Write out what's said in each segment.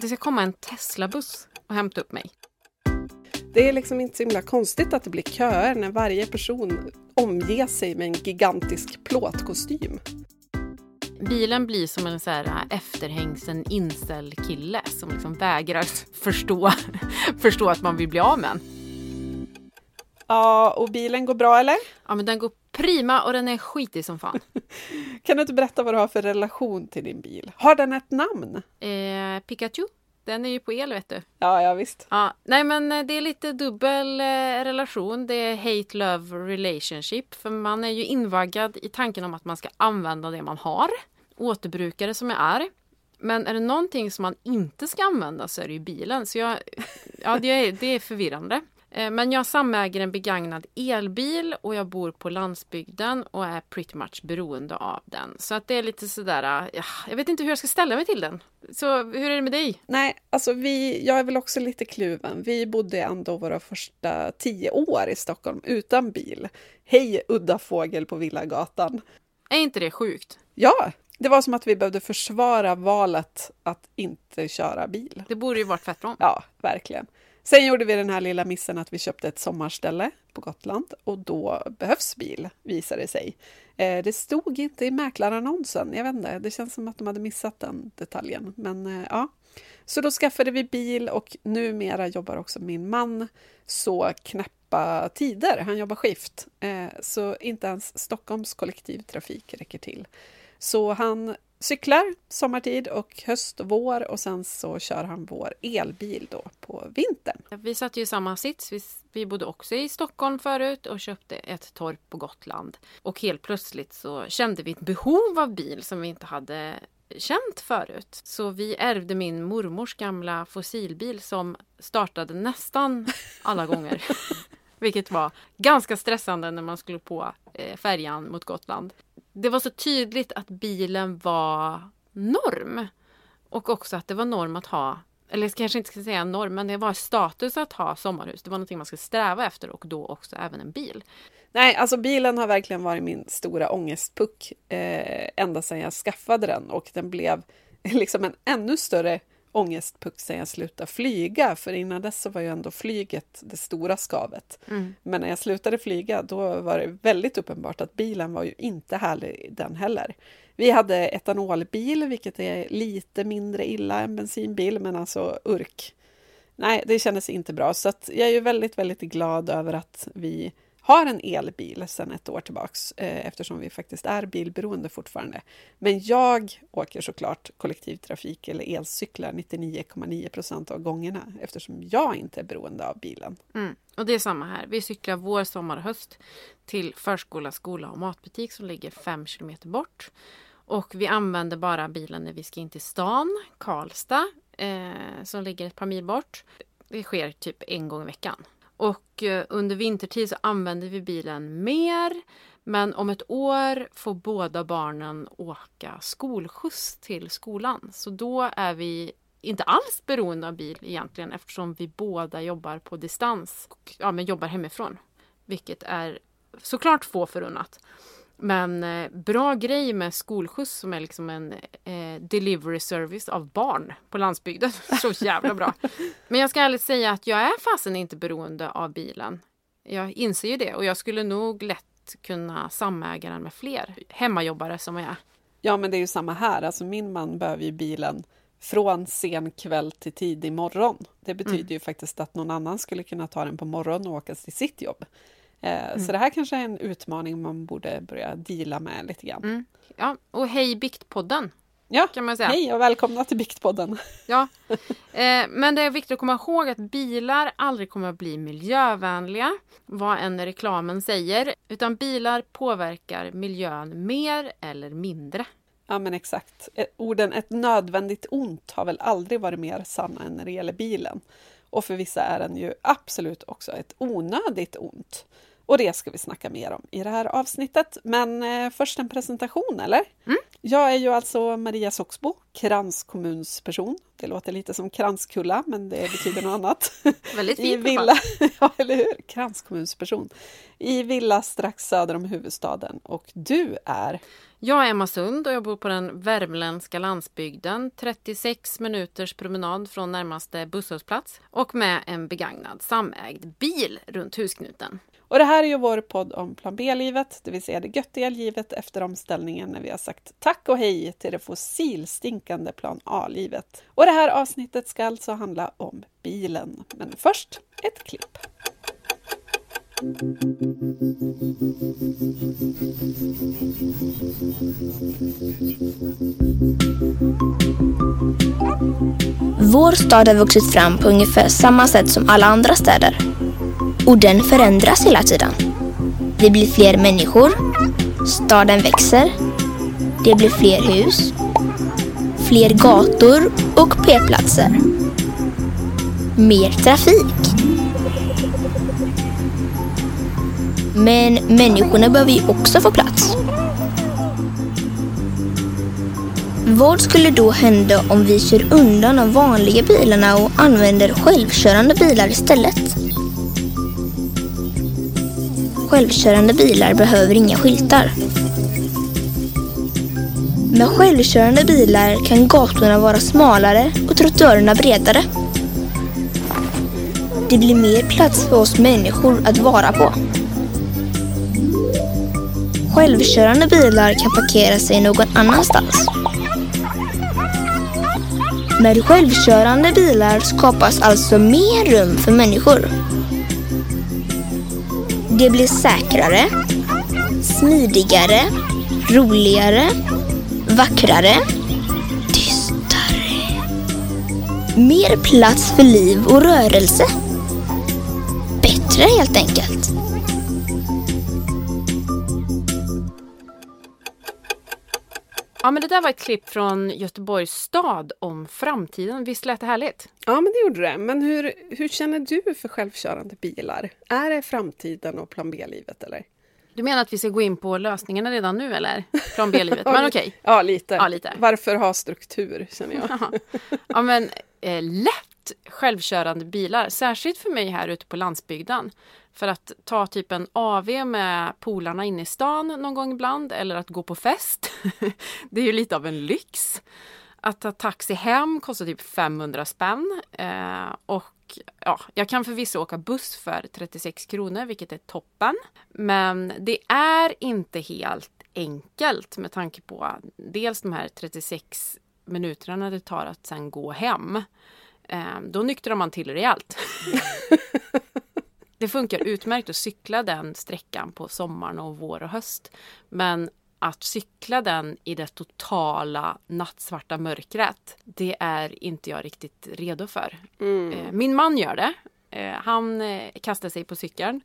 Det ska komma en Tesla-buss och hämta upp mig. Det är liksom inte så himla konstigt att det blir köer när varje person omger sig med en gigantisk plåtkostym. Bilen blir som en så här äh, efterhängsen incel-kille som liksom vägrar förstå, förstå att man vill bli av med en. Ja, och bilen går bra eller? Ja, men den går prima och den är skitig som fan. Kan du inte berätta vad du har för relation till din bil? Har den ett namn? Eh, Pikachu, den är ju på el vet du. Ja, ja visst. Ja, nej men eh, det är lite dubbel eh, relation. Det är hate-love relationship. För man är ju invaggad i tanken om att man ska använda det man har. Återbrukare som jag är. Men är det någonting som man inte ska använda så är det ju bilen. Så jag, ja, det är, det är förvirrande. Eh, men jag samäger en begagnad elbil och jag bor på landsbygden och är pretty much beroende av den. Så att det är lite sådär, ja, jag vet inte hur jag ska ställa mig till den. Så hur är det med dig? Nej, alltså vi, jag är väl också lite kluven. Vi bodde ändå våra första tio år i Stockholm utan bil. Hej udda fågel på Villagatan. Är inte det sjukt? Ja, det var som att vi behövde försvara valet att inte köra bil. Det borde ju varit tvärtom. Ja, verkligen. Sen gjorde vi den här lilla missen att vi köpte ett sommarställe på Gotland och då behövs bil, visade det sig. Eh, det stod inte i mäklarannonsen, jag vet inte, det känns som att de hade missat den detaljen. Men eh, ja, så då skaffade vi bil och numera jobbar också min man så knäppa tider, han jobbar skift, eh, så inte ens Stockholms kollektivtrafik räcker till. Så han cyklar sommartid och höst och vår och sen så kör han vår elbil då på vintern. Vi satt ju i samma sits. Vi, vi bodde också i Stockholm förut och köpte ett torp på Gotland. Och helt plötsligt så kände vi ett behov av bil som vi inte hade känt förut. Så vi ärvde min mormors gamla fossilbil som startade nästan alla gånger. Vilket var ganska stressande när man skulle på eh, färjan mot Gotland det var så tydligt att bilen var norm. Och också att det var norm att ha, eller jag kanske inte ska säga norm, men det var status att ha sommarhus. Det var någonting man skulle sträva efter och då också även en bil. Nej, alltså bilen har verkligen varit min stora ångestpuck eh, ända sedan jag skaffade den och den blev liksom en ännu större ångestpuck sen jag slutade flyga, för innan dess så var ju ändå flyget det stora skavet. Mm. Men när jag slutade flyga, då var det väldigt uppenbart att bilen var ju inte härlig den heller. Vi hade etanolbil, vilket är lite mindre illa än bensinbil, men alltså urk. Nej, det kändes inte bra, så jag är ju väldigt, väldigt glad över att vi har en elbil sedan ett år tillbaks eh, eftersom vi faktiskt är bilberoende fortfarande. Men jag åker såklart kollektivtrafik eller elcyklar 99,9 procent av gångerna eftersom jag inte är beroende av bilen. Mm. Och det är samma här. Vi cyklar vår, sommar och höst till förskola, skola och matbutik som ligger 5 kilometer bort. Och vi använder bara bilen när vi ska in till stan, Karlstad, eh, som ligger ett par mil bort. Det sker typ en gång i veckan. Och eh, under vintertid så använder vi bilen mer. Men om ett år får båda barnen åka skolskjuts till skolan. Så då är vi inte alls beroende av bil egentligen eftersom vi båda jobbar på distans och ja, men jobbar hemifrån. Vilket är såklart få förunnat. Men eh, bra grej med skolskjuts som är liksom en eh, delivery service av barn på landsbygden. Så jävla bra. Men jag ska ärligt säga att jag är fasen inte beroende av bilen. Jag inser ju det och jag skulle nog lätt kunna samäga den med fler hemmajobbare som jag är. Ja, men det är ju samma här. Alltså min man behöver ju bilen från sen kväll till tidig morgon. Det betyder mm. ju faktiskt att någon annan skulle kunna ta den på morgonen och åka till sitt jobb. Eh, mm. Så det här kanske är en utmaning man borde börja dela med lite grann. Mm. Ja, och hej Biktpodden! Ja, kan man säga. hej och välkomna till Biktpodden! Ja, eh, men det är viktigt att komma ihåg att bilar aldrig kommer att bli miljövänliga, vad än reklamen säger, utan bilar påverkar miljön mer eller mindre. Ja men exakt. Eh, orden ett nödvändigt ont har väl aldrig varit mer sanna än när det gäller bilen. Och för vissa är den ju absolut också ett onödigt ont. Och det ska vi snacka mer om i det här avsnittet. Men eh, först en presentation, eller? Mm. Jag är ju alltså Maria Soxbo, kranskommunsperson Det låter lite som Kranskulla, men det betyder något annat. Väldigt I fint. villa, ja, eller hur? Kranskommunsperson. I villa strax söder om huvudstaden. Och du är? Jag är Emma Sund och jag bor på den värmländska landsbygden. 36 minuters promenad från närmaste busshållplats och med en begagnad samägd bil runt husknuten. Och det här är ju vår podd om plan B-livet, det vill säga det göttiga livet efter omställningen när vi har sagt tack och hej till det fossilstinkande plan A-livet. Och det här avsnittet ska alltså handla om bilen. Men först ett klipp. Vår stad har vuxit fram på ungefär samma sätt som alla andra städer. Och den förändras hela tiden. Det blir fler människor, staden växer, det blir fler hus, fler gator och p-platser. Mer trafik. Men människorna behöver ju också få plats. Vad skulle då hända om vi kör undan de vanliga bilarna och använder självkörande bilar istället? Självkörande bilar behöver inga skyltar. Med självkörande bilar kan gatorna vara smalare och trottoarerna bredare. Det blir mer plats för oss människor att vara på. Självkörande bilar kan parkera sig någon annanstans. Med självkörande bilar skapas alltså mer rum för människor. Det blir säkrare, smidigare, roligare, vackrare, tystare. Mer plats för liv och rörelse. Bättre helt enkelt. Ja, men det där var ett klipp från Göteborgs stad om framtiden. Visst lät det härligt? Ja, men det gjorde det. Men hur, hur känner du för självkörande bilar? Är det framtiden och plan B-livet eller? Du menar att vi ska gå in på lösningarna redan nu eller? Plan B-livet. Men okej. Ja, lite. Ja, lite. Varför ha struktur, känner jag. Ja, men eh, lätt självkörande bilar, särskilt för mig här ute på landsbygden. För att ta typ en AV med polarna inne i stan någon gång ibland eller att gå på fest. det är ju lite av en lyx. Att ta taxi hem kostar typ 500 spänn. Eh, och ja, jag kan förvisso åka buss för 36 kronor, vilket är toppen. Men det är inte helt enkelt med tanke på dels de här 36 minuterna det tar att sen gå hem. Eh, då nyktrar man till rejält. det funkar utmärkt att cykla den sträckan på sommaren och vår och höst. Men att cykla den i det totala nattsvarta mörkret, det är inte jag riktigt redo för. Eh, Min man gör det. Eh, Han eh, kastar sig på cykeln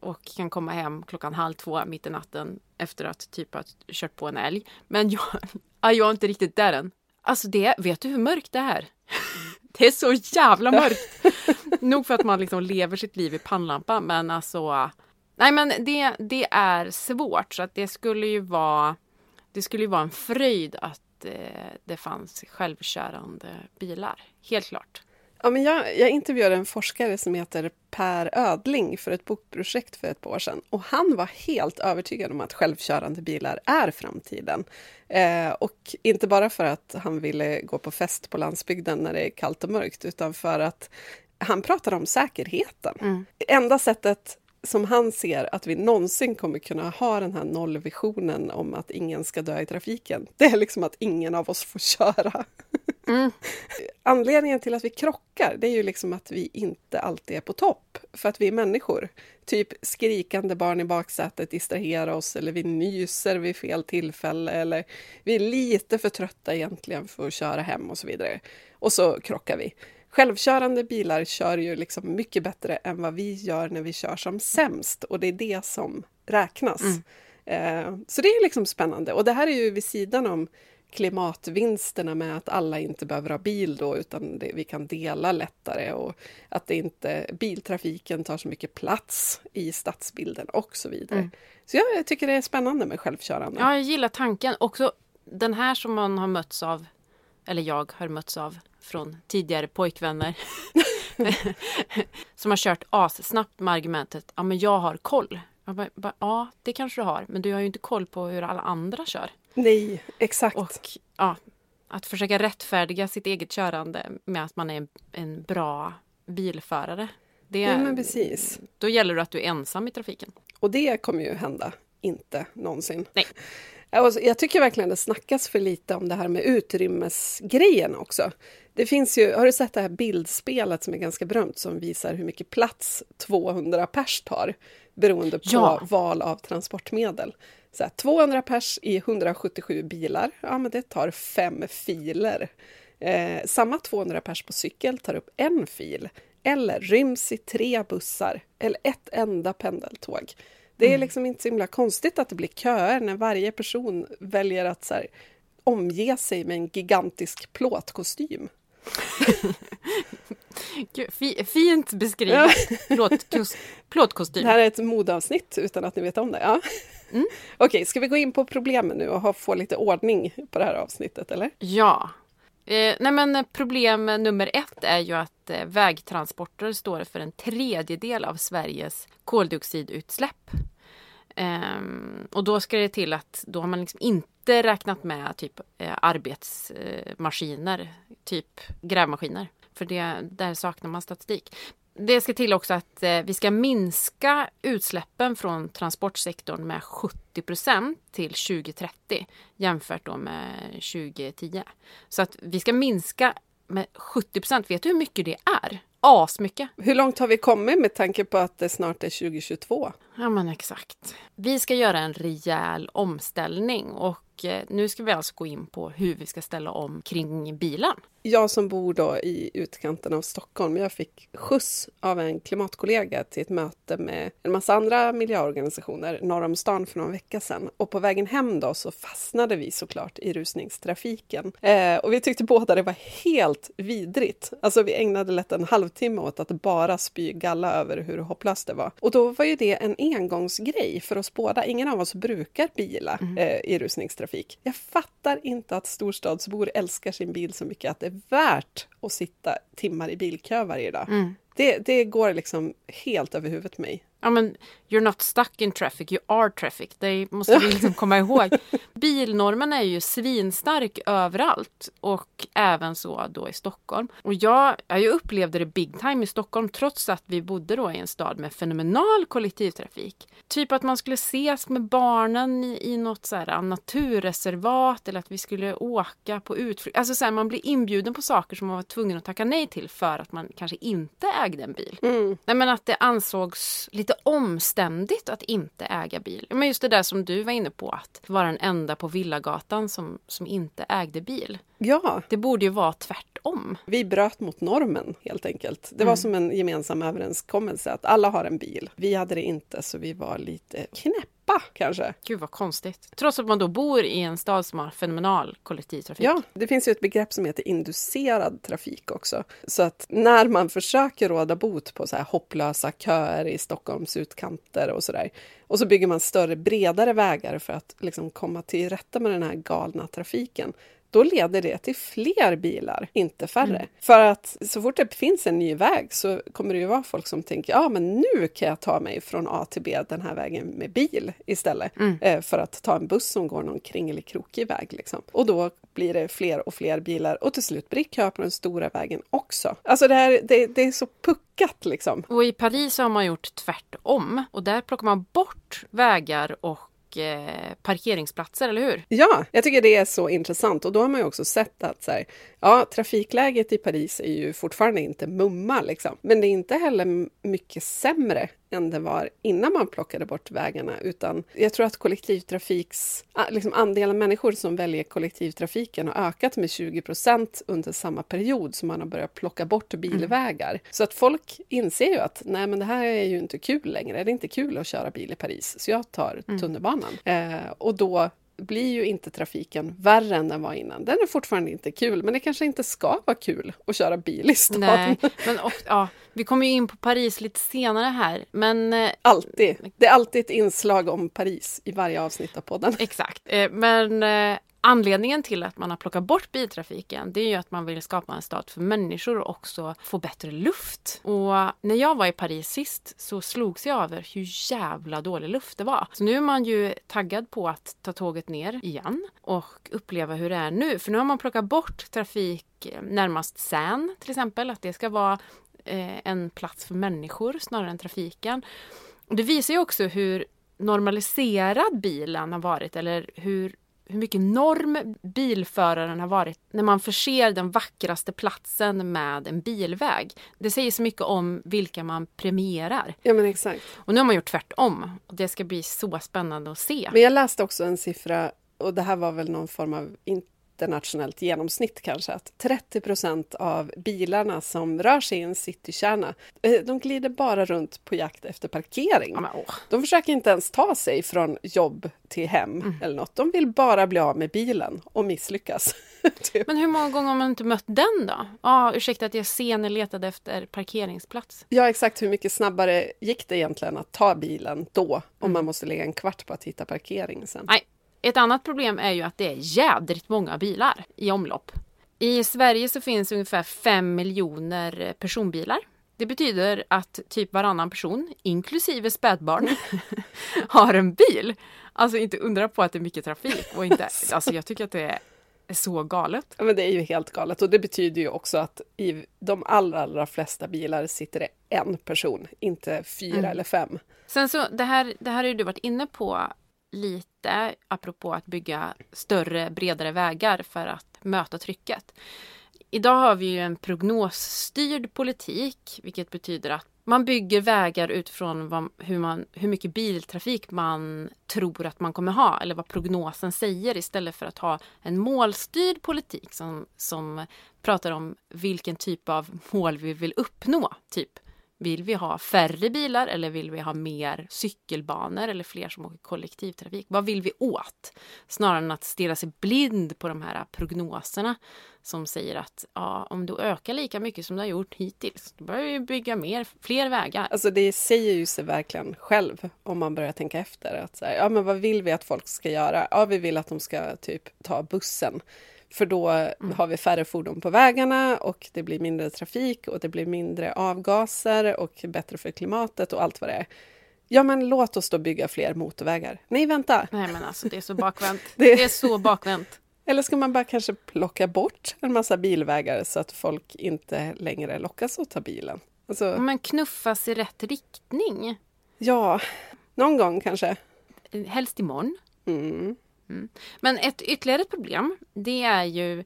och kan komma hem klockan halv två mitt i natten efter att typ ha kört på en älg. Men jag, ja, jag är inte riktigt där än. Alltså det, vet du hur mörkt det är? Det är så jävla mörkt! Nog för att man liksom lever sitt liv i pannlampa men alltså Nej men det, det är svårt så att det skulle ju vara Det skulle ju vara en fröjd att eh, det fanns självkörande bilar. Helt klart. Ja, men jag, jag intervjuade en forskare som heter Per Ödling för ett bokprojekt för ett par år sedan. Och han var helt övertygad om att självkörande bilar är framtiden. Eh, och inte bara för att han ville gå på fest på landsbygden när det är kallt och mörkt, utan för att han pratade om säkerheten. Mm. Enda sättet som han ser att vi någonsin kommer kunna ha den här nollvisionen om att ingen ska dö i trafiken, det är liksom att ingen av oss får köra. Mm. Anledningen till att vi krockar, det är ju liksom att vi inte alltid är på topp, för att vi är människor. Typ skrikande barn i baksätet distraherar oss, eller vi nyser vid fel tillfälle, eller vi är lite för trötta egentligen för att köra hem och så vidare. Och så krockar vi. Självkörande bilar kör ju liksom mycket bättre än vad vi gör när vi kör som sämst och det är det som räknas. Mm. Eh, så det är liksom spännande och det här är ju vid sidan om klimatvinsterna med att alla inte behöver ha bil då utan det, vi kan dela lättare och att det inte biltrafiken tar så mycket plats i stadsbilden och så vidare. Mm. Så jag tycker det är spännande med självkörande. Ja, jag gillar tanken. Också den här som man har mötts av, eller jag har mötts av från tidigare pojkvänner som har kört assnabbt med argumentet ja men jag har koll. Jag bara, bara, ja, det kanske du har, men du har ju inte koll på hur alla andra kör. Nej, exakt. Och ja, att försöka rättfärdiga sitt eget körande med att man är en, en bra bilförare. Det, ja, men precis. Då gäller det att du är ensam i trafiken. Och det kommer ju hända inte någonsin. Nej. Jag tycker verkligen det snackas för lite om det här med utrymmesgrejen också. Det finns ju, har du sett det här bildspelet som är ganska berömt som visar hur mycket plats 200 pers tar beroende på ja. val av transportmedel? Så här, 200 pers i 177 bilar, ja men det tar fem filer. Eh, samma 200 pers på cykel tar upp en fil eller ryms i tre bussar eller ett enda pendeltåg. Det är mm. liksom inte så himla konstigt att det blir köer när varje person väljer att så här, omge sig med en gigantisk plåtkostym. fint beskrivet! Plåtkos, plåtkostym. Det här är ett modeavsnitt utan att ni vet om det. Ja. Mm. Okej, okay, ska vi gå in på problemen nu och få lite ordning på det här avsnittet, eller? Ja. Eh, nej men problem nummer ett är ju att eh, vägtransporter står för en tredjedel av Sveriges koldioxidutsläpp. Eh, och då ska det till att då har man liksom inte räknat med typ eh, arbetsmaskiner, typ grävmaskiner. För det, där saknar man statistik. Det ska till också att eh, vi ska minska utsläppen från transportsektorn med 70% till 2030 jämfört då med 2010. Så att vi ska minska med 70% Vet du hur mycket det är? Asmycket! Hur långt har vi kommit med tanke på att det snart är 2022? Ja men exakt. Vi ska göra en rejäl omställning och och eh, nu ska vi alltså gå in på hur vi ska ställa om kring bilen jag som bor då i utkanten av Stockholm, jag fick skjuts av en klimatkollega till ett möte med en massa andra miljöorganisationer norr om stan för någon vecka sedan. Och på vägen hem då så fastnade vi såklart i rusningstrafiken. Eh, och vi tyckte båda det var helt vidrigt. Alltså vi ägnade lätt en halvtimme åt att bara spy galla över hur hopplöst det var. Och då var ju det en engångsgrej för oss båda. Ingen av oss brukar bila mm. eh, i rusningstrafik. Jag fattar inte att storstadsbor älskar sin bil så mycket att det värt att sitta timmar i bilkö varje dag. Mm. Det, det går liksom helt över huvudet mig. Ja men you're not stuck in traffic, you are traffic. Det måste vi liksom komma ihåg. Bilnormen är ju svinstark överallt och även så då i Stockholm. Och jag, jag upplevde det big time i Stockholm trots att vi bodde då i en stad med fenomenal kollektivtrafik. Typ att man skulle ses med barnen i, i något så här naturreservat eller att vi skulle åka på utflykt. Alltså så här, man blir inbjuden på saker som man var tvungen att tacka nej till för att man kanske inte ägde en bil. Mm. Nej men att det ansågs lite omständigt att inte äga bil. Men just det där som du var inne på, att vara den enda på Villagatan som, som inte ägde bil. Ja. Det borde ju vara tvärtom. Vi bröt mot normen helt enkelt. Det var mm. som en gemensam överenskommelse att alla har en bil. Vi hade det inte så vi var lite knäppa kanske. Gud vad konstigt. Trots att man då bor i en stad som har fenomenal kollektivtrafik. Ja, det finns ju ett begrepp som heter inducerad trafik också. Så att när man försöker råda bot på så här hopplösa köer i Stockholms utkanter och sådär och så bygger man större, bredare vägar för att liksom komma till rätta med den här galna trafiken då leder det till fler bilar, inte färre. Mm. För att så fort det finns en ny väg så kommer det ju vara folk som tänker ja men nu kan jag ta mig från A till B den här vägen med bil istället mm. eh, för att ta en buss som går någon kringelig krokig väg. Liksom. Och då blir det fler och fler bilar och till slut blir det kö på den stora vägen också. Alltså det, här, det, det är så puckat liksom. Och i Paris har man gjort tvärtom och där plockar man bort vägar och Eh, parkeringsplatser, eller hur? Ja, jag tycker det är så intressant och då har man ju också sett att så här, ja, trafikläget i Paris är ju fortfarande inte mumma liksom, men det är inte heller mycket sämre än det var innan man plockade bort vägarna. Utan jag tror att kollektivtrafiks... Liksom andelen människor som väljer kollektivtrafiken har ökat med 20 procent under samma period som man har börjat plocka bort bilvägar. Mm. Så att folk inser ju att nej, men det här är ju inte kul längre. Det är inte kul att köra bil i Paris, så jag tar mm. tunnelbanan. Mm. Eh, och då blir ju inte trafiken värre än den var innan. Den är fortfarande inte kul, men det kanske inte ska vara kul att köra bil i stan. Nej, men och, ja, vi kommer ju in på Paris lite senare här, men... Eh, alltid. Det är alltid ett inslag om Paris i varje avsnitt av podden. Exakt. Eh, men eh, Anledningen till att man har plockat bort biltrafiken det är ju att man vill skapa en stad för människor och också få bättre luft. Och när jag var i Paris sist så slogs jag över hur jävla dålig luft det var. Så nu är man ju taggad på att ta tåget ner igen och uppleva hur det är nu. För nu har man plockat bort trafik eh, närmast Seine till exempel, att det ska vara eh, en plats för människor snarare än trafiken. Det visar ju också hur normaliserad bilen har varit eller hur hur mycket norm bilföraren har varit när man förser den vackraste platsen med en bilväg. Det säger så mycket om vilka man premierar. Ja men exakt. Och nu har man gjort tvärtom. Och det ska bli så spännande att se. Men jag läste också en siffra och det här var väl någon form av internationellt genomsnitt kanske, att 30 procent av bilarna som rör sig i en citykärna, eh, de glider bara runt på jakt efter parkering. Ja, men, åh. De försöker inte ens ta sig från jobb till hem Mm. eller något. De vill bara bli av med bilen och misslyckas. typ. Men hur många gånger har man inte mött den då? Ja, ursäkta att jag sen letade efter parkeringsplats. Ja, exakt hur mycket snabbare gick det egentligen att ta bilen då, om Mm. man måste lägga en kvart på att hitta parkering sen? Nej, ett annat problem är ju att det är jädrigt många bilar i omlopp. I Sverige så finns ungefär 5 miljoner personbilar. Det betyder att typ varannan person, inklusive spädbarn, har en bil. Alltså inte undra på att det är mycket trafik. Och inte, alltså jag tycker att det är så galet. Ja, men det är ju helt galet och det betyder ju också att i de allra, allra flesta bilar sitter det en person, inte fyra Mm. eller fem. Sen så, det här, det här har ju du varit inne på lite, apropå att bygga större, bredare vägar för att möta trycket. Idag har vi ju en prognosstyrd politik, vilket betyder att man bygger vägar utifrån vad, hur, man, hur mycket biltrafik man tror att man kommer ha eller vad prognosen säger istället för att ha en målstyrd politik som, som pratar om vilken typ av mål vi vill uppnå. Typ vill vi ha färre bilar eller vill vi ha mer cykelbanor eller fler som åker kollektivtrafik? Vad vill vi åt? Snarare än att stirra sig blind på de här prognoserna som säger att ja, om du ökar lika mycket som du har gjort hittills, då börjar vi bygga mer, fler vägar. Alltså det säger ju sig verkligen själv om man börjar tänka efter. Att så här, ja, men vad vill vi att folk ska göra? Ja, vi vill att de ska typ ta bussen. För då har vi färre fordon på vägarna och det blir mindre trafik och det blir mindre avgaser och bättre för klimatet och allt vad det är. Ja, men låt oss då bygga fler motorvägar. Nej, vänta! Nej men alltså det är så bakvänt. Det- Det är så bakvänt. Eller ska man bara kanske plocka bort en massa bilvägar så att folk inte längre lockas att ta bilen? Alltså, Men knuffas i rätt riktning. ja, någon gång kanske. Helst imorgon. Mm. Mm. Men ett ytterligare problem, det är ju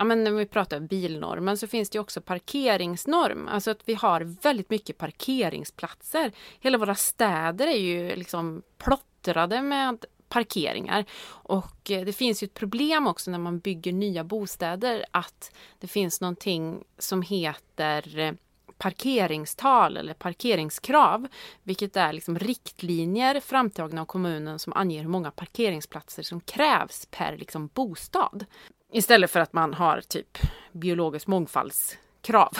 Ja, men när vi pratar bilnormen så finns det också parkeringsnorm. Alltså att vi har väldigt mycket parkeringsplatser. Hela våra städer är ju liksom plottrade med parkeringar. Och eh, det finns ju ett problem också när man bygger nya bostäder att det finns någonting som heter eh, parkeringstal eller parkeringskrav, vilket är liksom riktlinjer framtagna av kommunen som anger hur många parkeringsplatser som krävs per liksom bostad. Istället för att man har typ biologisk mångfaldskrav.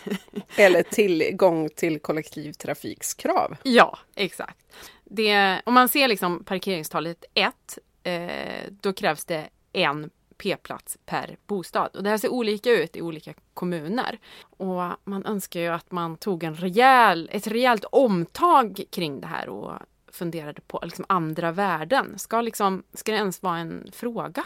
Eller tillgång till kollektivtrafikskrav. ja, exakt. Det, om man ser liksom parkeringstalet 1, eh, då krävs det en p-plats per bostad. Och det här ser olika ut i olika kommuner. Och man önskar ju att man tog en rejäl, ett rejält omtag kring det här och funderade på liksom andra värden. Ska, liksom, ska det ens vara en fråga?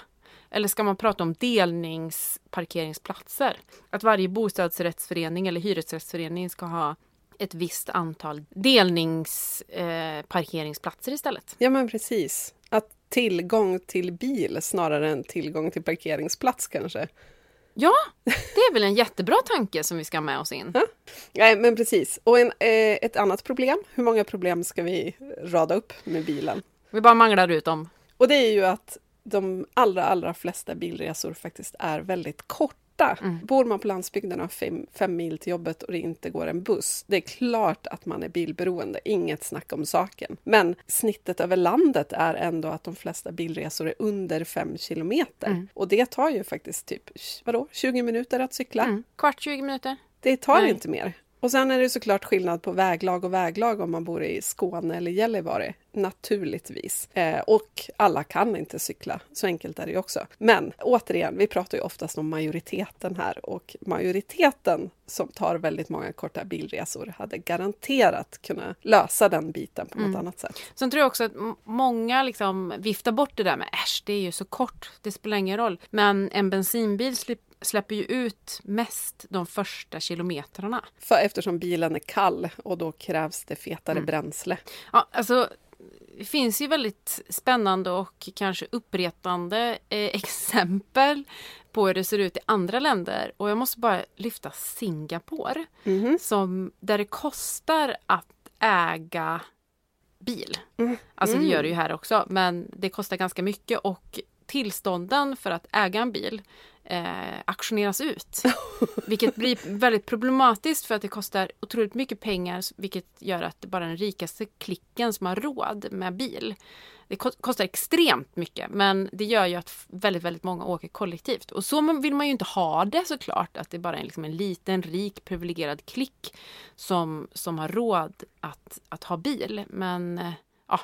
Eller ska man prata om delningsparkeringsplatser? Att varje bostadsrättsförening eller hyresrättsförening ska ha ett visst antal delningsparkeringsplatser eh, istället. Ja, men precis. Att tillgång till bil snarare än tillgång till parkeringsplats kanske. Ja, det är väl en jättebra tanke som vi ska ha med oss in. Nej, men precis. Och en, eh, ett annat problem. Hur många problem ska vi rada upp med bilen? Vi bara manglar ut dem. Och det är ju att de allra, allra flesta bilresor faktiskt är väldigt korta. Bor man på landsbygden och har fem, fem mil till jobbet och det inte går en buss, det är klart att man är bilberoende, inget snack om saken. Men snittet över landet är ändå att de flesta bilresor är under fem kilometer. Och det tar ju faktiskt typ, vadå, 20 minuter att cykla? Mm. Kvart, 20 minuter. Det tar Nej. inte mer. Och sen är det såklart skillnad på väglag och väglag om man bor i Skåne eller Gällivare, naturligtvis. Eh, och alla kan inte cykla, så enkelt är det ju också. Men återigen, vi pratar ju oftast om majoriteten här och majoriteten som tar väldigt många korta bilresor hade garanterat kunnat lösa den biten på något Mm. annat sätt. Sen tror jag också att många liksom viftar bort det där med äsch, det är ju så kort, det spelar ingen roll. Men en bensinbil släpper ju ut mest de första kilometrarna. För eftersom bilen är kall och då krävs det fetare Mm. bränsle. Ja, alltså, det finns ju väldigt spännande och kanske uppretande eh, exempel på hur det ser ut i andra länder. Och jag måste bara lyfta Singapore, Mhm. som, där det kostar att äga bil. Mm. Alltså det Mm. gör det ju här också, men det kostar ganska mycket och tillstånden för att äga en bil eh, auktioneras ut. Vilket blir väldigt problematiskt för att det kostar otroligt mycket pengar vilket gör att det bara är den rikaste klicken som har råd med bil. Det kostar extremt mycket men det gör ju att väldigt, väldigt många åker kollektivt. Och så vill man ju inte ha det såklart, att det bara är liksom en liten, rik, privilegierad klick som, som har råd att, att ha bil. Men eh, ja,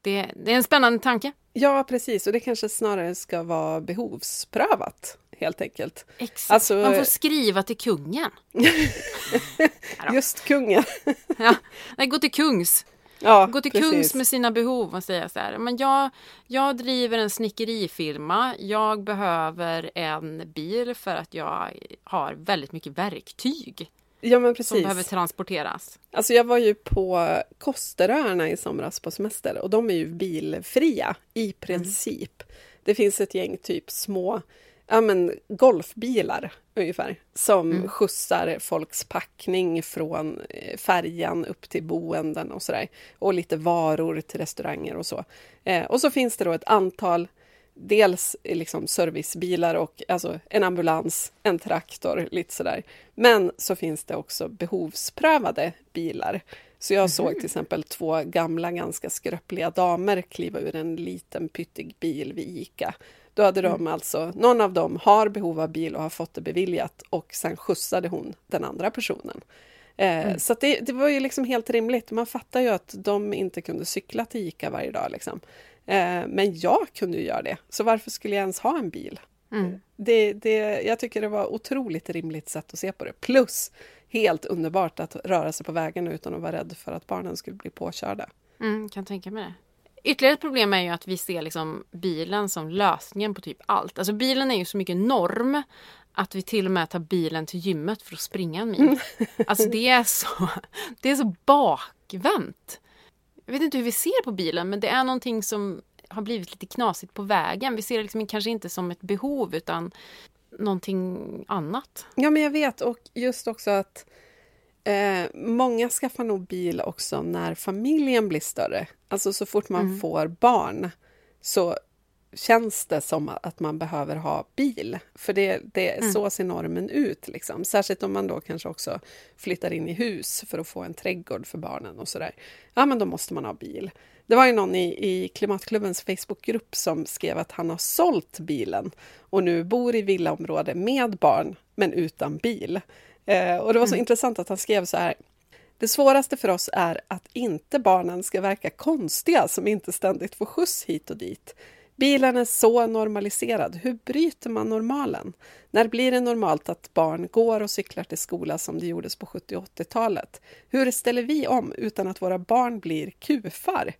det, det är en spännande tanke. Ja, precis. Och det kanske snarare ska vara behovsprövat, helt enkelt. Exakt. Alltså- Man får skriva till kungen. Just kungen. Ja. Nej, gå till kungs. Ja, Gå till precis. kungs med sina behov och säga så här. Men jag, jag driver en snickerifirma. Jag behöver en bil för att jag har väldigt mycket verktyg Ja, men som precis. behöver transporteras. Alltså jag var ju på Kosteröarna i somras på semester och de är ju bilfria i princip. Det finns ett gäng typ små ja, men golfbilar ungefär som skjutsar folks packning från eh, färjan upp till boenden och sådär. Och lite varor till restauranger och så. Eh, och så finns det då ett antal dels liksom servicebilar och alltså en ambulans, en traktor, lite sådär. Men så finns det också behovsprövade bilar. Så jag såg till exempel två gamla, ganska skröpliga damer kliva ur en liten pyttig bil vid Ica. Då hade de alltså, någon av dem har behov av bil och har fått det beviljat och sen skjutsade hon den andra personen. Eh, Så att det, det var ju liksom helt rimligt. Man fattar ju att de inte kunde cykla till Ica varje dag. Liksom. Eh, men jag kunde ju göra det, så varför skulle jag ens ha en bil? Mm. Det, det, jag tycker det var otroligt rimligt sätt att se på det. Plus helt underbart att röra sig på vägen utan att vara rädd för att barnen skulle bli påkörda. Mm, kan tänka mig det. Ytterligare ett problem är ju att vi ser liksom bilen som lösningen på typ allt. Alltså bilen är ju så mycket norm att vi till och med tar bilen till gymmet för att springa en mil. Alltså det är så, det är så bakvänt. Jag vet inte hur vi ser på bilen men det är någonting som har blivit lite knasigt på vägen. Vi ser det liksom kanske inte som ett behov utan någonting annat. Ja, men jag vet. Och just också att eh, många skaffar nog bil också när familjen blir större. Alltså så fort man får barn så känns det som att man behöver ha bil. För det, det så ser normen ut. Liksom. Särskilt om man då kanske också flyttar in i hus för att få en trädgård för barnen och sådär. Ja, men då måste man ha bil. Det var ju någon i, i Klimatklubbens Facebookgrupp som skrev att han har sålt bilen och nu bor i villaområde med barn, men utan bil. Eh, och det var så intressant att han skrev så här. Det svåraste för oss är att inte barnen ska verka konstiga som inte ständigt får skjuts hit och dit. Bilen är så normaliserad. Hur bryter man normalen? När blir det normalt att barn går och cyklar till skola som det gjordes på 70 och 80-talet? Hur ställer vi om utan att våra barn blir kufar?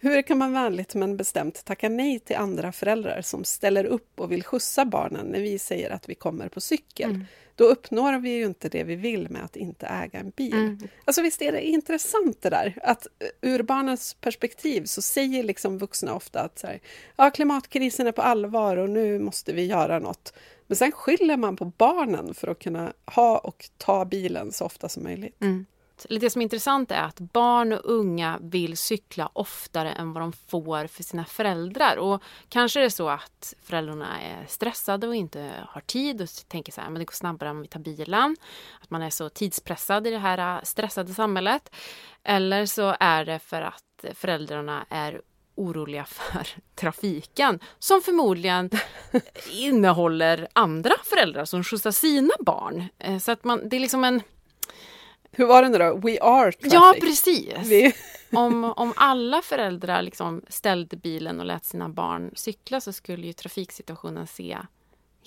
Hur kan man vänligt men bestämt tacka nej till andra föräldrar som ställer upp och vill skjutsa barnen när vi säger att vi kommer på cykel? Då uppnår vi ju inte det vi vill med att inte äga en bil. Mm. Alltså visst är det intressant det där? Att eh, ur barnens perspektiv så säger liksom vuxna ofta att så här, ja, klimatkrisen är på allvar och nu måste vi göra något. Men sen skyller man på barnen för att kunna ha och ta bilen så ofta som möjligt. Mm. Eller Det som är intressant är att barn och unga vill cykla oftare än vad de får för sina föräldrar. Och kanske är det så att föräldrarna är stressade och inte har tid och tänker så här, men det går snabbare om vi tar bilen. Att man är så tidspressad i det här äh, stressade samhället. Eller så är det för att föräldrarna är oroliga för trafiken som förmodligen innehåller andra föräldrar som skjutsar sina barn. Eh, så att man, det är liksom en hur var det nu då? We are traffic. Ja, precis. Vi, Om, om alla föräldrar liksom ställde bilen och lät sina barn cykla så skulle ju trafiksituationen se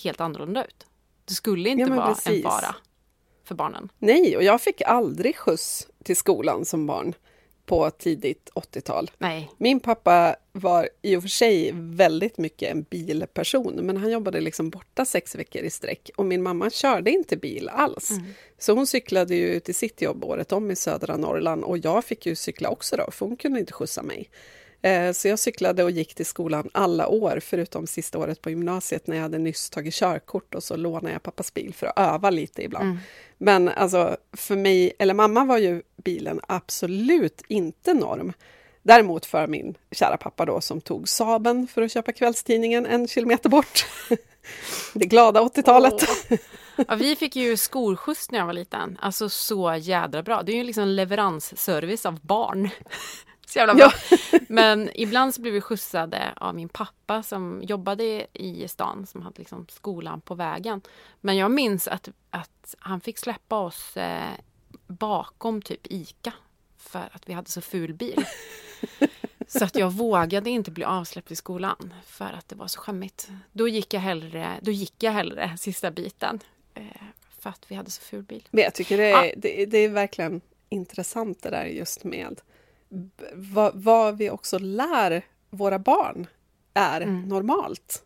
helt annorlunda ut. Det skulle inte Ja, vara en precis. fara för barnen. nej, och jag fick aldrig skjuts till skolan som barn på tidigt 80-tal. Nej. Min pappa var i och för sig väldigt mycket en bilperson, men han jobbade liksom borta sex veckor i sträck och min mamma körde inte bil alls. Så hon cyklade ju till sitt jobb året om i södra Norrland och jag fick ju cykla också då, för hon kunde inte skjutsa mig. Eh, Så jag cyklade och gick till skolan alla år, förutom sista året på gymnasiet när jag hade nyss tagit körkort och så lånade jag pappas bil för att öva lite ibland. Men alltså för mig, eller mamma var ju bilen absolut inte norm. Däremot för min kära pappa då som tog Saben för att köpa kvällstidningen en kilometer bort. Det glada 80-talet. Ja, vi fick ju skolskjuts när jag var liten. Alltså så jädra bra. Det är ju liksom leveransservice av barn. Så jävla bra. Men ibland så blev vi skjutsade av min pappa som jobbade i stan som hade liksom skolan på vägen. Men jag minns att, att han fick släppa oss eh, bakom typ ICA för att vi hade så ful bil. Så att jag vågade inte bli avsläppt i skolan för att det var så skämmigt. Då gick jag hellre, då gick jag hellre sista biten eh, för att vi hade så ful bil. Men jag tycker det är, det, det är verkligen intressant det där just med vad, vad vi också lär våra barn är normalt.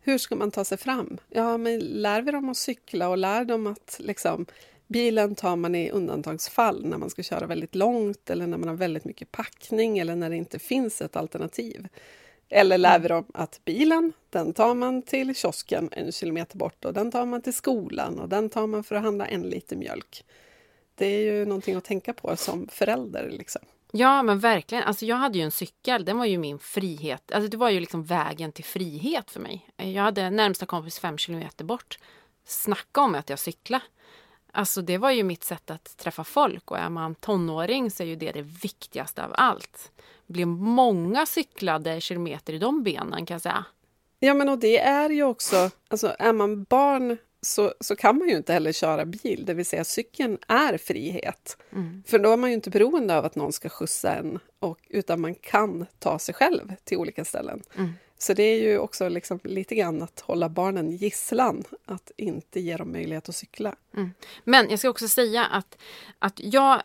Hur ska man ta sig fram? Ja, men lär vi dem att cykla och lär dem att liksom, bilen tar man i undantagsfall när man ska köra väldigt långt eller när man har väldigt mycket packning eller när det inte finns ett alternativ. Eller lär vi dem att bilen, den tar man till kiosken en kilometer bort och den tar man till skolan och den tar man för att handla en liter mjölk. Det är ju någonting att tänka på som förälder. Liksom. Ja men verkligen. Alltså jag hade ju en cykel. Den var ju min frihet. Alltså det var ju liksom vägen till frihet för mig. Jag hade närmsta kompis fem kilometer bort. Snacka om att jag cykla. Alltså det var ju mitt sätt att träffa folk och är man tonåring så är ju det det viktigaste av allt. Det blir många cyklade kilometer i de benen kan jag säga. Ja, men och det är ju också, alltså är man barn så, så kan man ju inte heller köra bil, det vill säga cykeln är frihet. För då är man ju inte beroende av att någon ska skjutsa en, och, utan man kan ta sig själv till olika ställen. Så det är ju också liksom lite grann att hålla barnen gisslan, att inte ge dem möjlighet att cykla. Men jag ska också säga att, att jag,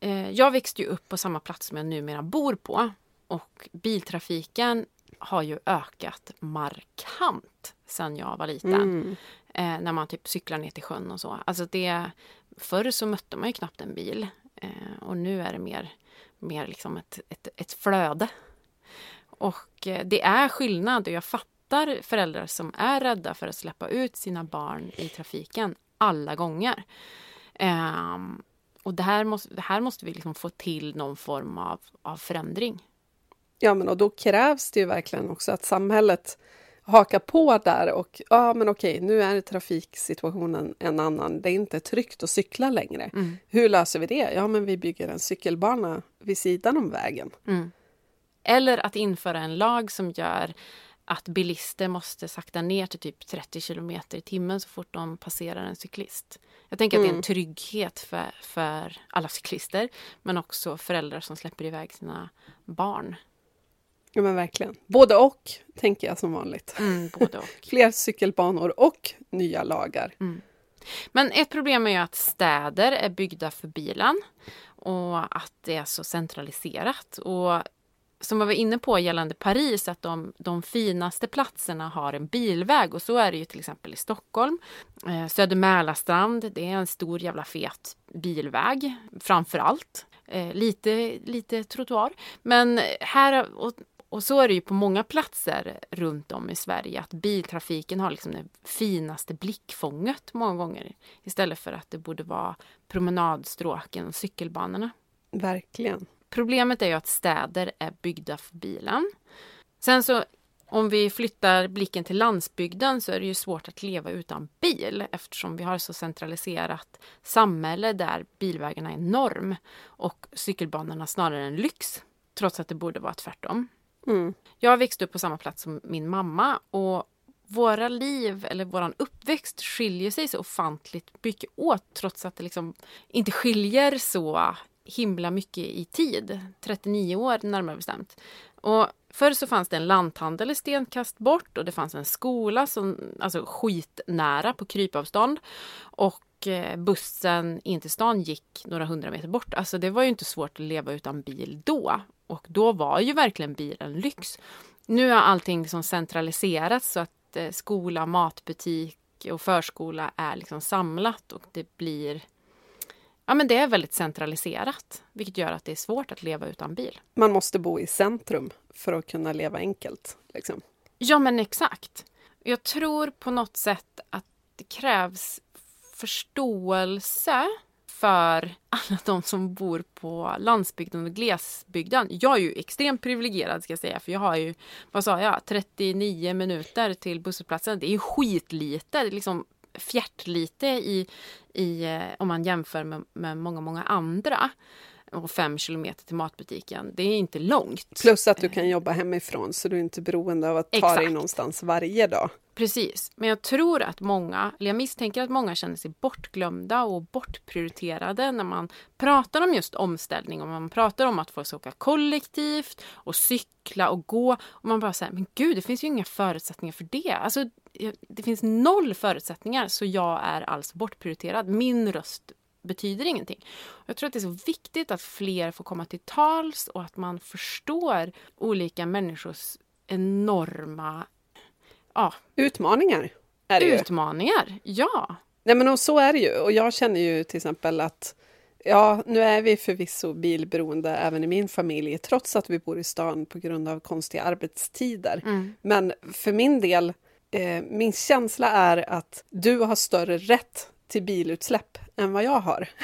eh, jag växte ju upp på samma plats som jag numera bor på. Och biltrafiken har ju ökat markant sedan jag var liten. Eh, när man typ cyklar ner till sjön och så. Alltså det, förr så mötte man ju knappt en bil. Eh, och nu är det mer, mer liksom ett, ett, ett flöde. Och eh, det är skillnad och jag fattar föräldrar som är rädda för att släppa ut sina barn i trafiken alla gånger. Ehm, och det här måste, det här måste vi liksom få till någon form av, av förändring. Ja, men och då krävs det ju verkligen också att samhället hakar på där och ja, men okej, nu är trafiksituationen en annan. Det är inte tryggt att cykla längre. Hur löser vi det? Ja, men vi bygger en cykelbana vid sidan om vägen. Eller att införa en lag som gör att bilister måste sakta ner till typ 30 kilometer i timmen så fort de passerar en cyklist. Jag tänker att det är en trygghet för, för alla cyklister men också föräldrar som släpper iväg sina barn. Ja, men verkligen. Både och, tänker jag som vanligt. Mm, både och. Fler cykelbanor och nya lagar. Men ett problem är ju att städer är byggda för bilen och att det är så centraliserat. Och som jag var inne på gällande Paris, att de, de finaste platserna har en bilväg och så är det ju till exempel i Stockholm. Eh, Söder Mälarstrand, det är en stor jävla fet bilväg framför allt. Eh, lite, lite trottoar. Men här, och, och så är det ju på många platser runt om i Sverige att biltrafiken har liksom det finaste blickfånget många gånger istället för att det borde vara promenadstråken och cykelbanorna. Verkligen. Problemet är ju att städer är byggda för bilen. Sen så om vi flyttar blicken till landsbygden så är det ju svårt att leva utan bil eftersom vi har så centraliserat samhälle där bilvägarna är norm och cykelbanorna snarare en lyx. Trots att det borde vara tvärtom. Mm. Jag växte upp på samma plats som min mamma och våra liv eller våran uppväxt skiljer sig så ofantligt mycket åt trots att det liksom inte skiljer så himla mycket i tid. 39 år närmare bestämt. Och förr så fanns det en lanthandel i stenkast bort och det fanns en skola som, alltså skitnära på krypavstånd. Och eh, bussen in till stan gick några hundra meter bort. Alltså det var ju inte svårt att leva utan bil då. Och då var ju verkligen bilen lyx. Nu har allting liksom centraliserats så att eh, skola, matbutik och förskola är liksom samlat och det blir Ja, men det är väldigt centraliserat, vilket gör att det är svårt att leva utan bil. Man måste bo i centrum för att kunna leva enkelt. Liksom. Ja, men exakt. Jag tror på något sätt att det krävs förståelse för alla de som bor på landsbygden och glesbygden. Jag är ju extremt privilegierad ska jag säga för jag har ju, vad sa jag, 39 minuter till busshållplatsen. Det är ju skitlite, det är liksom fjärtlite i, i, eh, om man jämför med, med många, många andra och fem kilometer till matbutiken. Det är inte långt. Plus att du kan jobba hemifrån så du är inte beroende av att ta Exakt. dig någonstans varje dag. Precis, men jag tror att många, eller jag misstänker att många känner sig bortglömda och bortprioriterade när man pratar om just omställning och man pratar om att få åka kollektivt och cykla och gå och man bara säger men gud det finns ju inga förutsättningar för det. Alltså det finns noll förutsättningar så jag är alltså bortprioriterad. Min röst betyder ingenting. Jag tror att det är så viktigt att fler får komma till tals och att man förstår olika människors enorma ja, Utmaningar är det ju. utmaningar. Ja, Nej, men och så är det ju. Och jag känner ju till exempel att ja, nu är vi förvisso bilberoende även i min familj, trots att vi bor i stan på grund av konstiga arbetstider. Mm. Men för min del, eh, min känsla är att du har större rätt till bilutsläpp än vad jag har.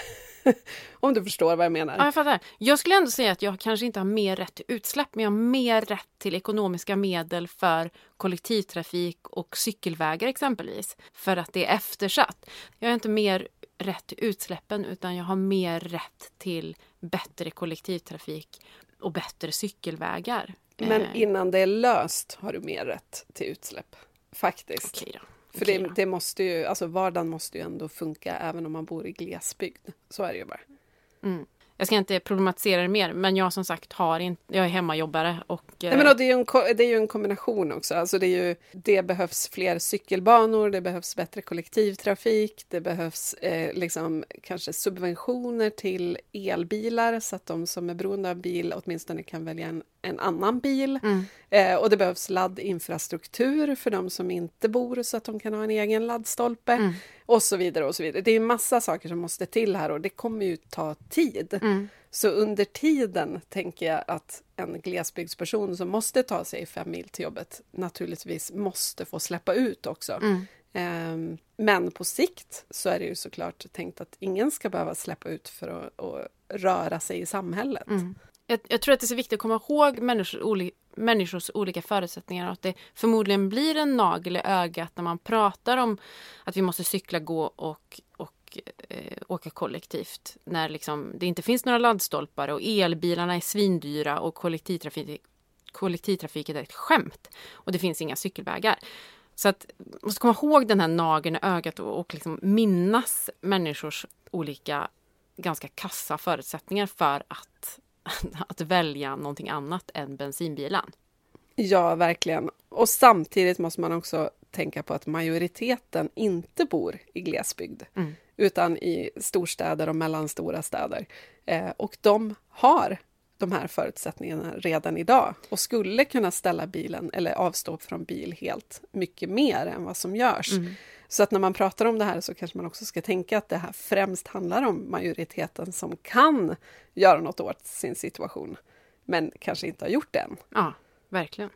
Om du förstår vad jag menar. Ja, jag fattar. Jag skulle ändå säga att jag kanske inte har mer rätt till utsläpp, men jag har mer rätt till ekonomiska medel för kollektivtrafik och cykelvägar exempelvis. För att det är eftersatt. Jag har inte mer rätt till utsläppen, utan jag har mer rätt till bättre kollektivtrafik och bättre cykelvägar. Men Eh, innan det är löst har du mer rätt till utsläpp. Faktiskt. Okej då. För Okej det, det måste ju, alltså vardagen måste ju ändå funka även om man bor i glesbygd. Så är det ju bara. Mm. Jag ska inte problematisera det mer, men jag som sagt har inte, jag är hemmajobbare och... eh, Nej, men då, det, är ju en, det är ju en kombination också. Alltså det, är ju, det behövs fler cykelbanor, det behövs bättre kollektivtrafik, det behövs eh, liksom, kanske subventioner till elbilar så att de som är beroende av bil åtminstone kan välja en, en annan bil. Mm. Eh, och det behövs laddinfrastruktur för de som inte bor så att de kan ha en egen laddstolpe. Mm. Och så vidare. och så vidare. Det är massa saker som måste till här och det kommer ju ta tid. Mm. Så under tiden tänker jag att en glesbygdsperson som måste ta sig fem mil till jobbet naturligtvis måste få släppa ut också. Mm. Ehm, Men på sikt så är det ju såklart tänkt att ingen ska behöva släppa ut för att, att röra sig i samhället. Mm. Jag, jag tror att det är så viktigt att komma ihåg människors, oli, människors olika förutsättningar och att det förmodligen blir en nagel i ögat när man pratar om att vi måste cykla, gå och, och eh, åka kollektivt. När liksom, det inte finns några laddstolpar och elbilarna är svindyra och kollektivtrafik, kollektivtrafiken är ett skämt. Och det finns inga cykelvägar. Så att man måste komma ihåg den här nageln i ögat och, och liksom minnas människors olika ganska kassa förutsättningar för att, att välja någonting annat än bensinbilen. Ja, verkligen. Och samtidigt måste man också tänka på att majoriteten inte bor i glesbygd Mm. utan i storstäder och mellanstora städer. Eh, och de har de här förutsättningarna redan idag och skulle kunna ställa bilen eller avstå från bil helt mycket mer än vad som görs. Mm. Så att när man pratar om det här så kanske man också ska tänka att det här främst handlar om majoriteten som kan göra något åt sin situation, men kanske inte har gjort det än. Ja, verkligen.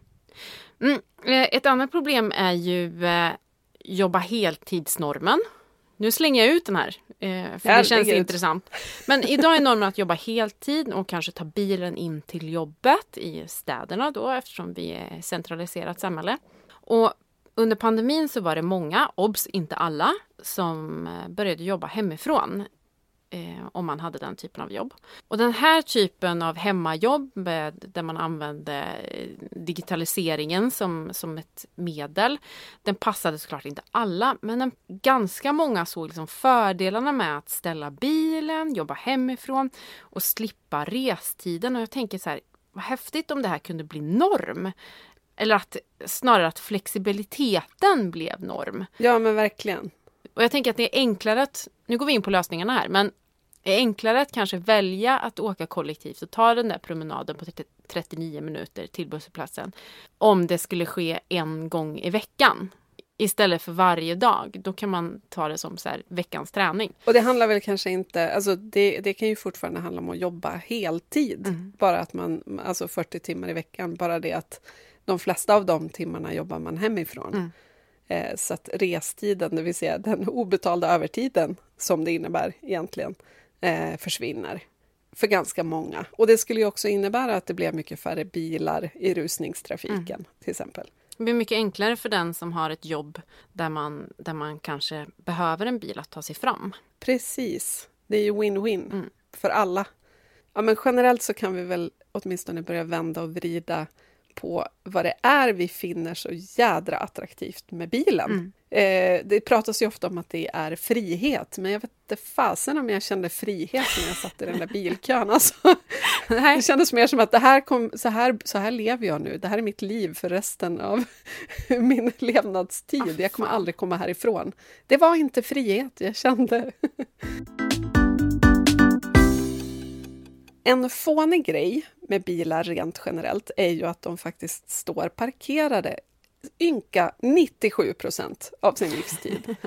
Mm. eh, Ett annat problem är ju eh, jobba heltidsnormen. Nu slänger jag ut den här, eh, för det känns Herregud. intressant. Men idag är normen att jobba heltid och kanske ta bilen in till jobbet i städerna då eftersom vi är ett centraliserat samhälle. Och under pandemin så var det många, obs inte alla, som eh, började jobba hemifrån. eh, om man hade den typen av jobb. Och den här typen av hemmajobb med, där man använde eh, digitaliseringen som, som ett medel, den passade såklart inte alla, men den, ganska många såg liksom fördelarna med att ställa bilen, jobba hemifrån och slippa restiden. Och jag tänker så här, vad häftigt om det här kunde bli norm. Eller att snarare att flexibiliteten blev norm. Ja men verkligen. Och jag tänker att det är enklare att, nu går vi in på lösningarna här, men är enklare att kanske välja att åka kollektivt och ta den där promenaden på 39 minuter till bussplatsen. Om det skulle ske en gång i veckan istället för varje dag. Då kan man ta det som så här, veckans träning. Och det handlar väl kanske inte, alltså det, det kan ju fortfarande handla om att jobba heltid. Mm. Bara att man, alltså 40 timmar i veckan, bara det att de flesta av de timmarna jobbar man hemifrån. Mm. Eh, så att restiden, det vill säga den obetalda övertiden som det innebär egentligen, eh, försvinner för ganska många. Och det skulle ju också innebära att det blev mycket färre bilar i rusningstrafiken mm. till exempel. Det blir mycket enklare för den som har ett jobb där man, där man kanske behöver en bil att ta sig fram. Precis. Det är ju win-win mm. för alla. Ja, men generellt så kan vi väl åtminstone börja vända och vrida på vad det är vi finner så jädra attraktivt med bilen. Mm. Eh, det pratas ju ofta om att det är frihet, men jag vet inte fasen om jag kände frihet när jag satt i den där bilkön. Alltså, det kändes mer som att det här kom, så, här, så här lever jag nu, det här är mitt liv för resten av min levnadstid. Jag kommer aldrig komma härifrån. Det var inte frihet jag kände. En fånig grej med bilar rent generellt är ju att de faktiskt står parkerade ynka 97 procent av sin livstid.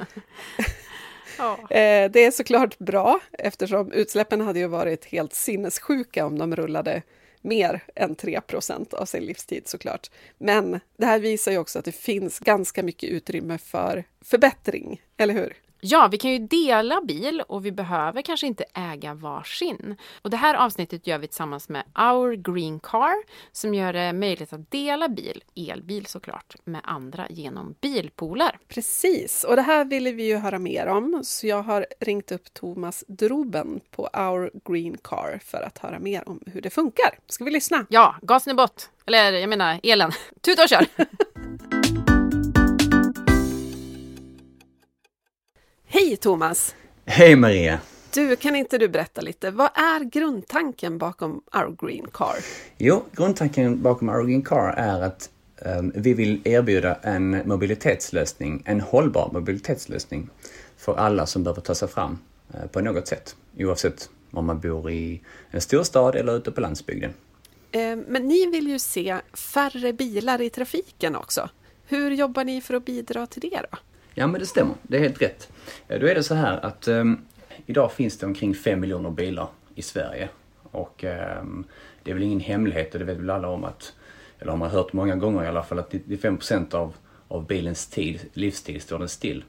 Ja. Eh, det är såklart bra eftersom utsläppen hade ju varit helt sinnessjuka om de rullade mer än 3% av sin livstid såklart. Men det här visar ju också att det finns ganska mycket utrymme för förbättring, eller hur? Ja, vi kan ju dela bil och vi behöver kanske inte äga varsin. Och det här avsnittet gör vi tillsammans med Our Green Car som gör det möjligt att dela bil, elbil såklart, med andra genom bilpooler. Precis, och det här ville vi ju höra mer om så jag har ringt upp Thomas Droben på Our Green Car för att höra mer om hur det funkar. Ska vi lyssna? Ja, gasen i bort! Eller jag menar elen. Tuta och kör! Hej Thomas! Hej Maria! Du, kan inte du berätta lite, vad är grundtanken bakom Our Green Car? Jo, grundtanken bakom Our Green Car är att um, vi vill erbjuda en mobilitetslösning, en hållbar mobilitetslösning för alla som behöver ta sig fram uh, på något sätt, oavsett om man bor i en storstad eller ute på landsbygden. Uh, men ni vill ju se färre bilar i trafiken också. Hur jobbar ni för att bidra till det då? Ja, men det stämmer. Det är helt rätt. Eh, då är det så här att um, idag finns det omkring 5 miljoner bilar i Sverige. Och um, det är väl ingen hemlighet, och det vet väl alla om att, eller har man hört många gånger i alla fall, att 95 av, av bilens tid, livstid står den still.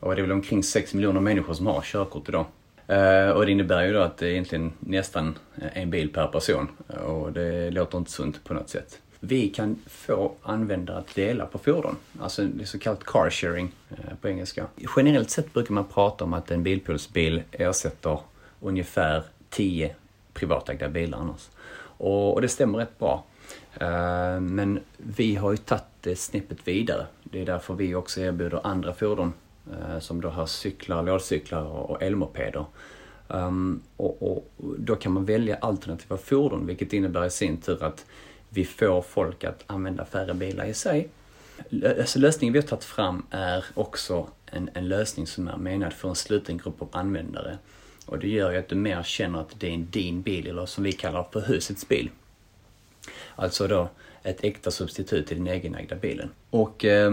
Och det är väl omkring 6 miljoner människor som har körkort idag. Uh, och det innebär ju då att det är egentligen nästan en bil per person. Och det låter inte sunt på något sätt vi kan få användare att dela på fordon. Alltså det är så kallat car sharing eh, på engelska. Generellt sett brukar man prata om att en bilpoolsbil ersätter ungefär 10 privatägda bilar annars. Och, det stämmer rätt bra. Eh, men vi har ju tagit det snäppet vidare. Det är därför vi också erbjuder andra fordon eh, som då har cyklar, lådcyklar och elmopeder. Um, och, och, då kan man välja alternativa fordon vilket innebär i sin tur att vi får folk att använda färre bilar i sig. Alltså lösningen vi har tagit fram är också en, en lösning som är menad för en sluten grupp av användare. Och det gör ju att du mer känner att det är din bil, eller som vi kallar för husets bil. Alltså då ett äkta substitut till den egenägda bilen. Och eh,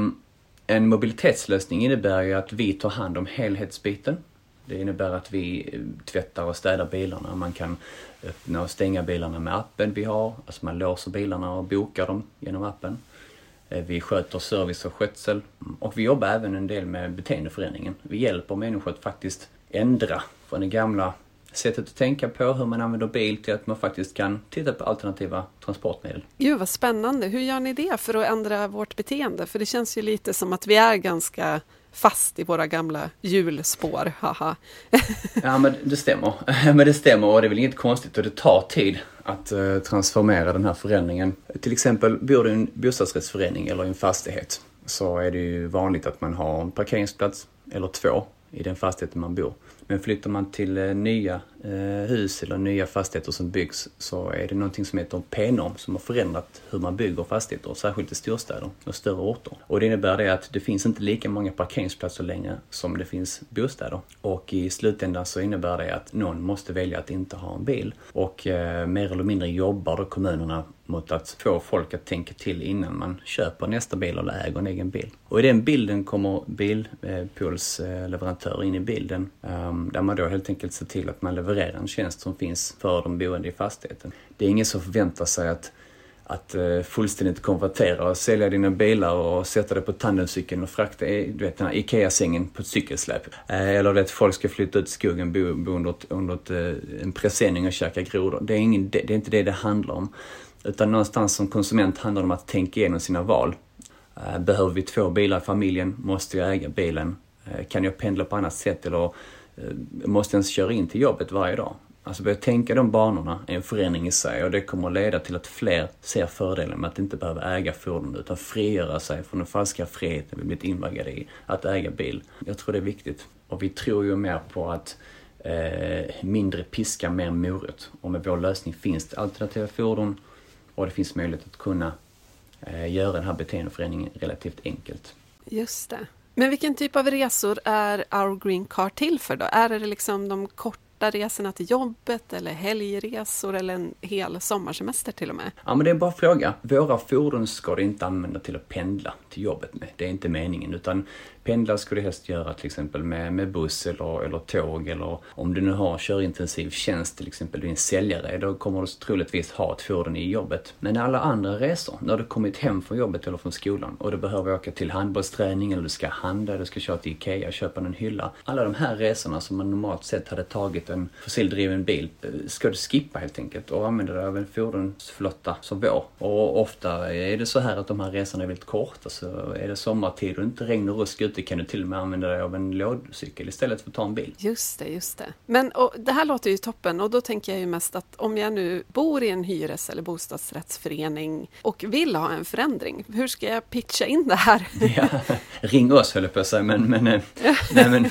en mobilitetslösning innebär ju att vi tar hand om helhetsbiten. Det innebär att vi eh, tvättar och städar bilarna. Man kan öppna och stänga bilarna med appen vi har. Alltså man låser bilarna och bokar dem genom appen. Eh, vi sköter service och skötsel. Och vi jobbar även en del med beteendeförändringen. Vi hjälper människor att faktiskt ändra från det gamla sättet att tänka på, hur man använder bil, till att man faktiskt kan titta på alternativa transportmedel. Gud vad spännande! Hur gör ni det för att ändra vårt beteende? För det känns ju lite som att vi är ganska fast i våra gamla hjulspår. Haha. ja men det stämmer. men det stämmer och det är väl inget konstigt och det tar tid att eh, transformera den här förändringen. Till exempel bor du i en bostadsrättsförening eller i en fastighet så är det ju vanligt att man har en parkeringsplats eller två i den fastigheten man bor. Men flyttar man till eh, nya eh, hus eller nya fastigheter som byggs så är det någonting som heter P-norm som har förändrat hur man bygger fastigheter, särskilt i storstäder och större orter. Och det innebär det att det finns inte lika många parkeringsplatser längre som det finns bostäder. Och i slutändan så innebär det att någon måste välja att inte ha en bil. Och eh, mer eller mindre jobbar då kommunerna mot att få folk att tänka till innan man köper nästa bil eller äger en egen bil. Och i den bilden kommer bilpoolsleverantörer in i bilden ehm, där man då helt enkelt ser till att man levererar en tjänst som finns för de boende i fastigheten. Det är ingen som förväntar sig att att eh, fullständigt konvertera och sälja dina bilar och sätta det på tandemcykeln och frakta du vet, den här IKEA-sängen på ett cykelsläp. Eh, eller att folk ska flytta ut i skogen, bo, bo under, under ett, eh, en presenning och käka grodor. Det är, ingen, det, det är inte det det handlar om. Utan någonstans som konsument handlar det om att tänka igenom sina val. Eh, behöver vi två bilar i familjen? Måste jag äga bilen? Eh, kan jag pendla på annat sätt eller eh, måste jag ens köra in till jobbet varje dag? Alltså börja tänka de banorna är en förändring i sig och det kommer att leda till att fler ser fördelen med att inte behöva äga fordon utan frigöra sig från den falska friheten vi blivit invaggade i, att äga bil. Jag tror det är viktigt. Och vi tror ju mer på att eh, mindre piska, mer morot. Och med vår lösning finns det alternativa fordon och det finns möjlighet att kunna eh, göra den här beteendeförändringen relativt enkelt. Just det. Men vilken typ av resor är Our Green Car till för då? Är det liksom de korta resorna till jobbet eller helgresor eller en hel sommarsemester till och med? Ja, men det är bara fråga. Våra fordon ska du inte använda till att pendla till jobbet med. Det är inte meningen, utan pendla ska du helst göra till exempel med, med buss eller, eller tåg eller om du nu har körintensiv tjänst, till exempel du är en säljare, då kommer du troligtvis ha ett fordon i jobbet. Men alla andra resor, när du kommit hem från jobbet eller från skolan och du behöver åka till handbollsträning eller du ska handla, du ska köra till IKEA och köpa en hylla. Alla de här resorna som man normalt sett hade tagit en fossildriven bil eh, ska du skippa helt enkelt och använda dig av en fordonsflotta som vår. Och ofta är det så här att de här resorna är väldigt korta så är det sommartid och inte regn och rusk ute kan du till och med använda dig av en lådcykel istället för att ta en bil. Just det, just det. Men och, det här låter ju toppen och då tänker jag ju mest att om jag nu bor i en hyres eller bostadsrättsförening och vill ha en förändring, hur ska jag pitcha in det här? Ja, ring oss höll jag på att säga, men, men, eh, nej, men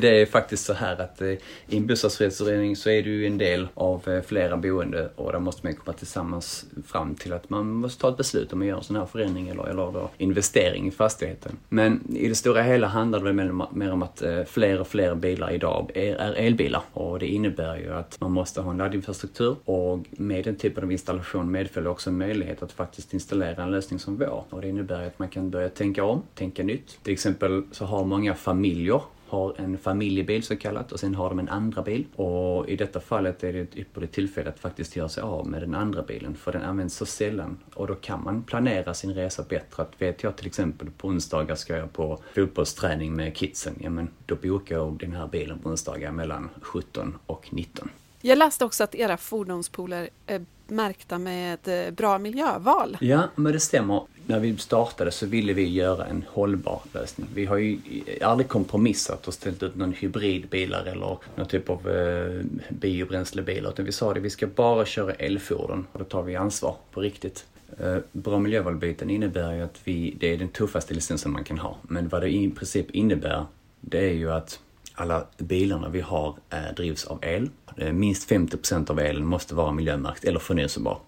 det är faktiskt så här att eh, i en bostadsrättsförening så är du en del av eh, flera boende och där måste man komma tillsammans fram till att man måste ta ett beslut om att göra en sån här förändring eller, eller investering i fastigheten. Men i det stora hela handlar det väl mer om att eh, fler och fler bilar idag är elbilar och det innebär ju att man måste ha en laddinfrastruktur och med den typen av installation medföljer också en möjlighet att faktiskt installera en lösning som vår. Och det innebär att man kan börja tänka om, tänka nytt. Till exempel så har många familjer har en familjebil så kallat och sen har de en andra bil. Och i detta fallet är det ett ypperligt tillfälle att faktiskt göra sig av med den andra bilen för den används så sällan. Och då kan man planera sin resa bättre. Att vet jag till exempel på onsdagar ska jag på fotbollsträning med kidsen, ja men då bokar jag den här bilen på onsdagar mellan 17 och 19. Jag läste också att era fordonspooler är märkta med eh, bra miljöval. Ja, men det stämmer. När vi startade så ville vi göra en hållbar lösning. Vi har ju aldrig kompromissat och ställt ut någon hybridbilar eller någon typ av eh, biobränslebilar. Utan vi sa det, vi ska bara köra elfordon och då tar vi ansvar på riktigt. Eh, bra miljövalbyten innebär ju att vi, det är den tuffaste licensen man kan ha. Men vad det i princip innebär, det är ju att alla bilarna vi har eh, drivs av el. Eh, minst 50 procent av elen måste vara miljömärkt eller förnyelsebar.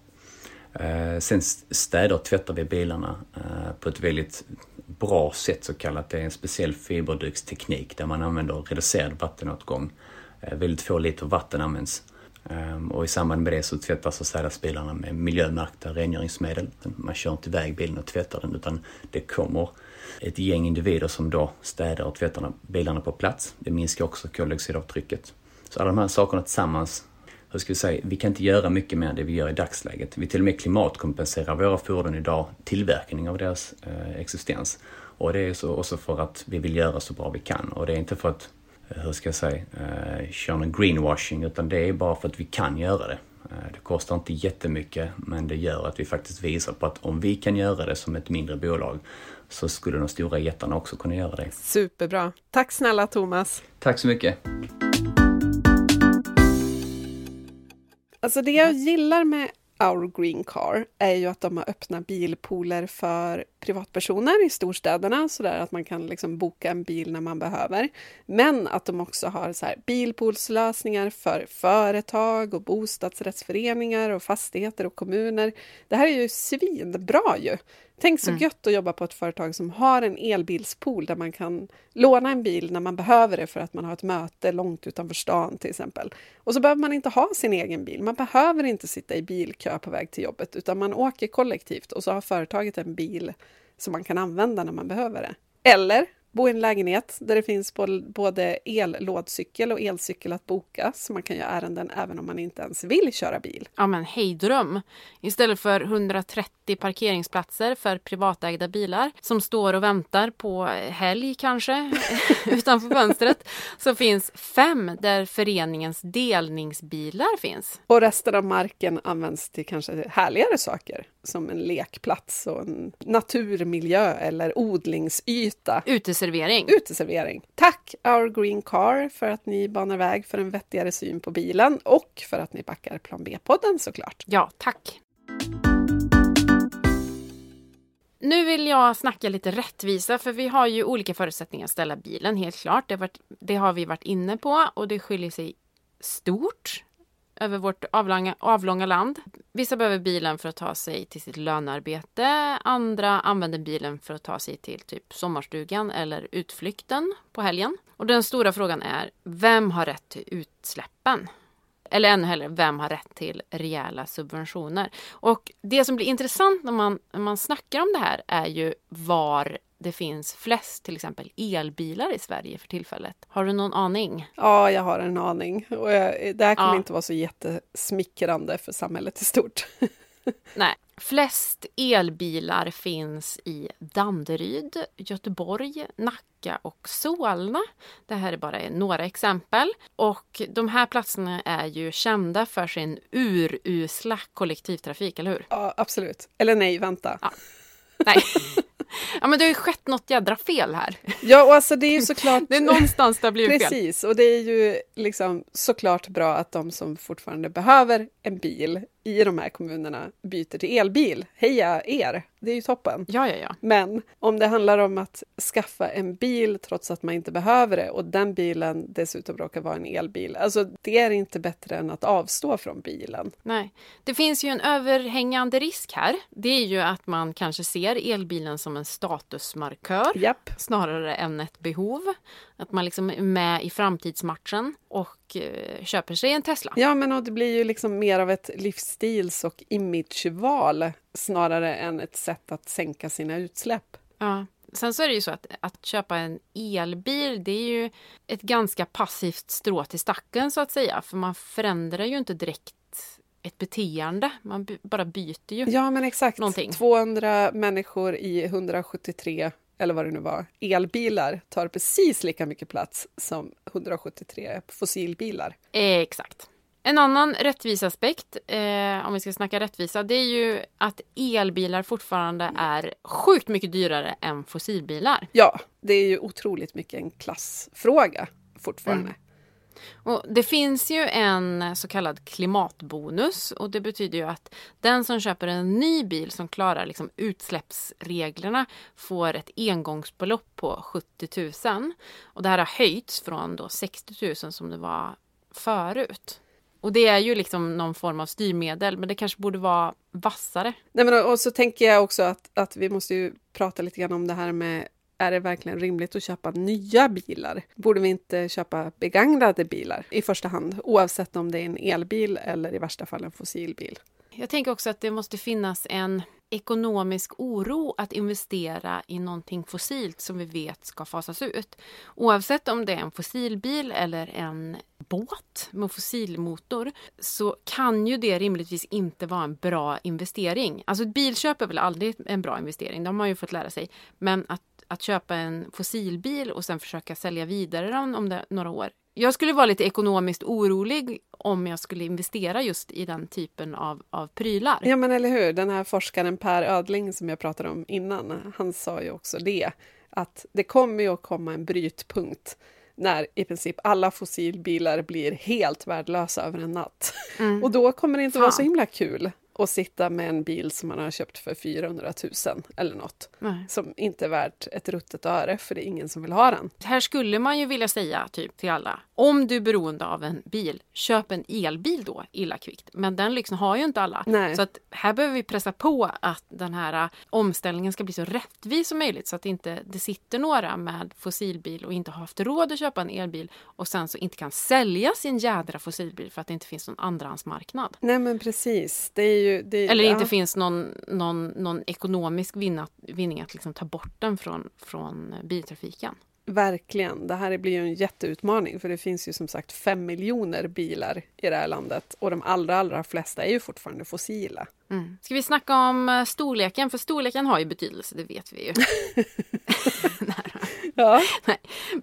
Eh, sen städar och tvättar vi bilarna eh, på ett väldigt bra sätt så kallat. Det är en speciell fiberduksteknik där man använder reducerad vattenåtgång. Eh, väldigt få liter vatten används. Ehm, och i samband med det så tvättas och städas bilarna med miljömärkta rengöringsmedel. Man kör inte iväg bilen och tvättar den utan det kommer ett gäng individer som då städar och tvättar bilarna på plats. Det minskar också koldioxidavtrycket. Så alla de här sakerna tillsammans, hur ska vi säga, vi kan inte göra mycket mer än det vi gör i dagsläget. Vi till och med klimatkompenserar våra fordon idag, tillverkning av deras eh, existens. Och det är så också för att vi vill göra så bra vi kan och det är inte för att, eh, hur ska jag säga, eh, köra någon greenwashing utan det är bara för att vi kan göra det. Eh, Det kostar inte jättemycket men det gör att vi faktiskt visar på att om vi kan göra det som ett mindre bolag så skulle de stora jättarna också kunna göra det. Superbra. Tack snälla Thomas. Tack så mycket! Alltså det jag gillar med Our Green Car är ju att de har öppna bilpooler för privatpersoner i storstäderna så där att man kan liksom boka en bil när man behöver. Men att de också har så här bilpoolslösningar för företag och bostadsrättsföreningar och fastigheter och kommuner. Det här är ju svinbra ju! Tänk så Mm. gött att jobba på ett företag som har en elbilspool där man kan låna en bil när man behöver det för att man har ett möte långt utanför stan till exempel. Och så behöver man inte ha sin egen bil. Man behöver inte sitta i bilkö på väg till jobbet utan man åker kollektivt och så har företaget en bil som man kan använda när man behöver det. Eller bo i en lägenhet där det finns både ellådcykel och elcykel att boka så man kan göra ärenden även om man inte ens vill köra bil. Ja men hejdröm! Istället för 130 parkeringsplatser för privatägda bilar som står och väntar på helg kanske utanför fönstret så finns fem där föreningens delningsbilar finns. Och resten av marken används till kanske härligare saker som en lekplats och en naturmiljö eller odlingsyta. Uteservering. Uteservering. Tack Our Green Car för att ni banar väg för en vettigare syn på bilen och för att ni backar Plan B-podden såklart. Ja, tack! Nu vill jag snacka lite rättvisa för vi har ju olika förutsättningar att ställa bilen, helt klart. Det har, varit, det har vi varit inne på och det skiljer sig stort över vårt avlånga, avlånga land. Vissa behöver bilen för att ta sig till sitt lönearbete. Andra använder bilen för att ta sig till typ sommarstugan eller utflykten på helgen. Och den stora frågan är, vem har rätt till utsläppen? Eller ännu hellre, vem har rätt till rejäla subventioner? Och det som blir intressant när man, när man snackar om det här är ju var det finns flest till exempel elbilar i Sverige för tillfället. Har du någon aning? Ja, jag har en aning. Och jag, det här kommer Ja. inte vara så jättesmickrande för samhället i stort. Nej. Flest elbilar finns i Danderyd, Göteborg, Nacka och Solna. Det här är bara några exempel. Och de här platserna är ju kända för sin urusla kollektivtrafik, eller hur? Ja, absolut. Eller nej, vänta. Nej. Ja, men det har ju skett något jädra fel här. Ja, och alltså det är ju såklart... Det är någonstans det har blivit fel. Precis, och det är ju liksom såklart bra att de som fortfarande behöver en bil i de här kommunerna byter till elbil. Heja er! Det är ju toppen. Ja, ja, ja. Men om det handlar om att skaffa en bil trots att man inte behöver det och den bilen dessutom råkar vara en elbil, alltså det är inte bättre än att avstå från bilen. Nej. Det finns ju en överhängande risk här. Det är ju att man kanske ser elbilen som en statusmarkör Japp. snarare än ett behov. Att man liksom är med i framtidsmatchen och eh, köper sig en Tesla. Ja, men och det blir ju liksom mer av ett livsstils och imageval snarare än ett sätt att sänka sina utsläpp. Ja. Sen så är det ju så att att köpa en elbil, det är ju ett ganska passivt strå till stacken så att säga. För man förändrar ju inte direkt ett beteende. Man bara byter ju. Ja, men exakt. Någonting. 200 människor i 173, eller vad det nu var, elbilar tar precis lika mycket plats som 173 fossilbilar. Exakt. En annan rättvisaspekt, eh, om vi ska snacka rättvisa, det är ju att elbilar fortfarande är sjukt mycket dyrare än fossilbilar. Ja, det är ju otroligt mycket en klassfråga fortfarande. Mm. Och det finns ju en eh, så kallad klimatbonus och det betyder ju att den som köper en ny bil som klarar liksom utsläppsreglerna får ett engångsbelopp på 70 000. Och det här har höjts från då 60 000 som det var förut. Och det är ju liksom någon form av styrmedel men det kanske borde vara vassare. Nej, men och så tänker jag också att, att vi måste ju prata lite grann om det här med är det verkligen rimligt att köpa nya bilar? Borde vi inte köpa begagnade bilar i första hand, oavsett om det är en elbil eller i värsta fall en fossilbil? Jag tänker också att det måste finnas en ekonomisk oro att investera i någonting fossilt som vi vet ska fasas ut. Oavsett om det är en fossilbil eller en båt med fossilmotor så kan ju det rimligtvis inte vara en bra investering. Alltså ett bilköp är väl aldrig en bra investering, det har man ju fått lära sig. Men att, att köpa en fossilbil och sen försöka sälja vidare den om det, några år. Jag skulle vara lite ekonomiskt orolig om jag skulle investera just i den typen av, av prylar. Ja, men eller hur? Den här forskaren Per Ödling som jag pratade om innan, han sa ju också det, att det kommer ju att komma en brytpunkt när i princip alla fossilbilar blir helt värdelösa över en natt. Mm. Och då kommer det inte vara så Fan. himla kul att sitta med en bil som man har köpt för 400 000 eller något, Nej. som inte är värt ett ruttet öre, för det är ingen som vill ha den. Här skulle man ju vilja säga typ till alla. Om du är beroende av en bil, köp en elbil då illa kvickt. Men den lyxen har ju inte alla. Nej. Så att här behöver vi pressa på att den här äh, omställningen ska bli så rättvis som möjligt så att inte det sitter några med fossilbil och inte har haft råd att köpa en elbil och sen så inte kan sälja sin jädra fossilbil för att det inte finns någon andrahandsmarknad. Nej, men precis. Det är ju... Det, Eller ja. inte finns någon, någon, någon ekonomisk vinna, vinning att liksom ta bort den från, från biltrafiken. Verkligen. Det här blir ju en jätteutmaning för det finns ju som sagt fem miljoner bilar i det här landet och de allra, allra flesta är ju fortfarande fossila. Mm. Ska vi snacka om eh, storleken? För storleken har ju betydelse, det vet vi ju. Ja.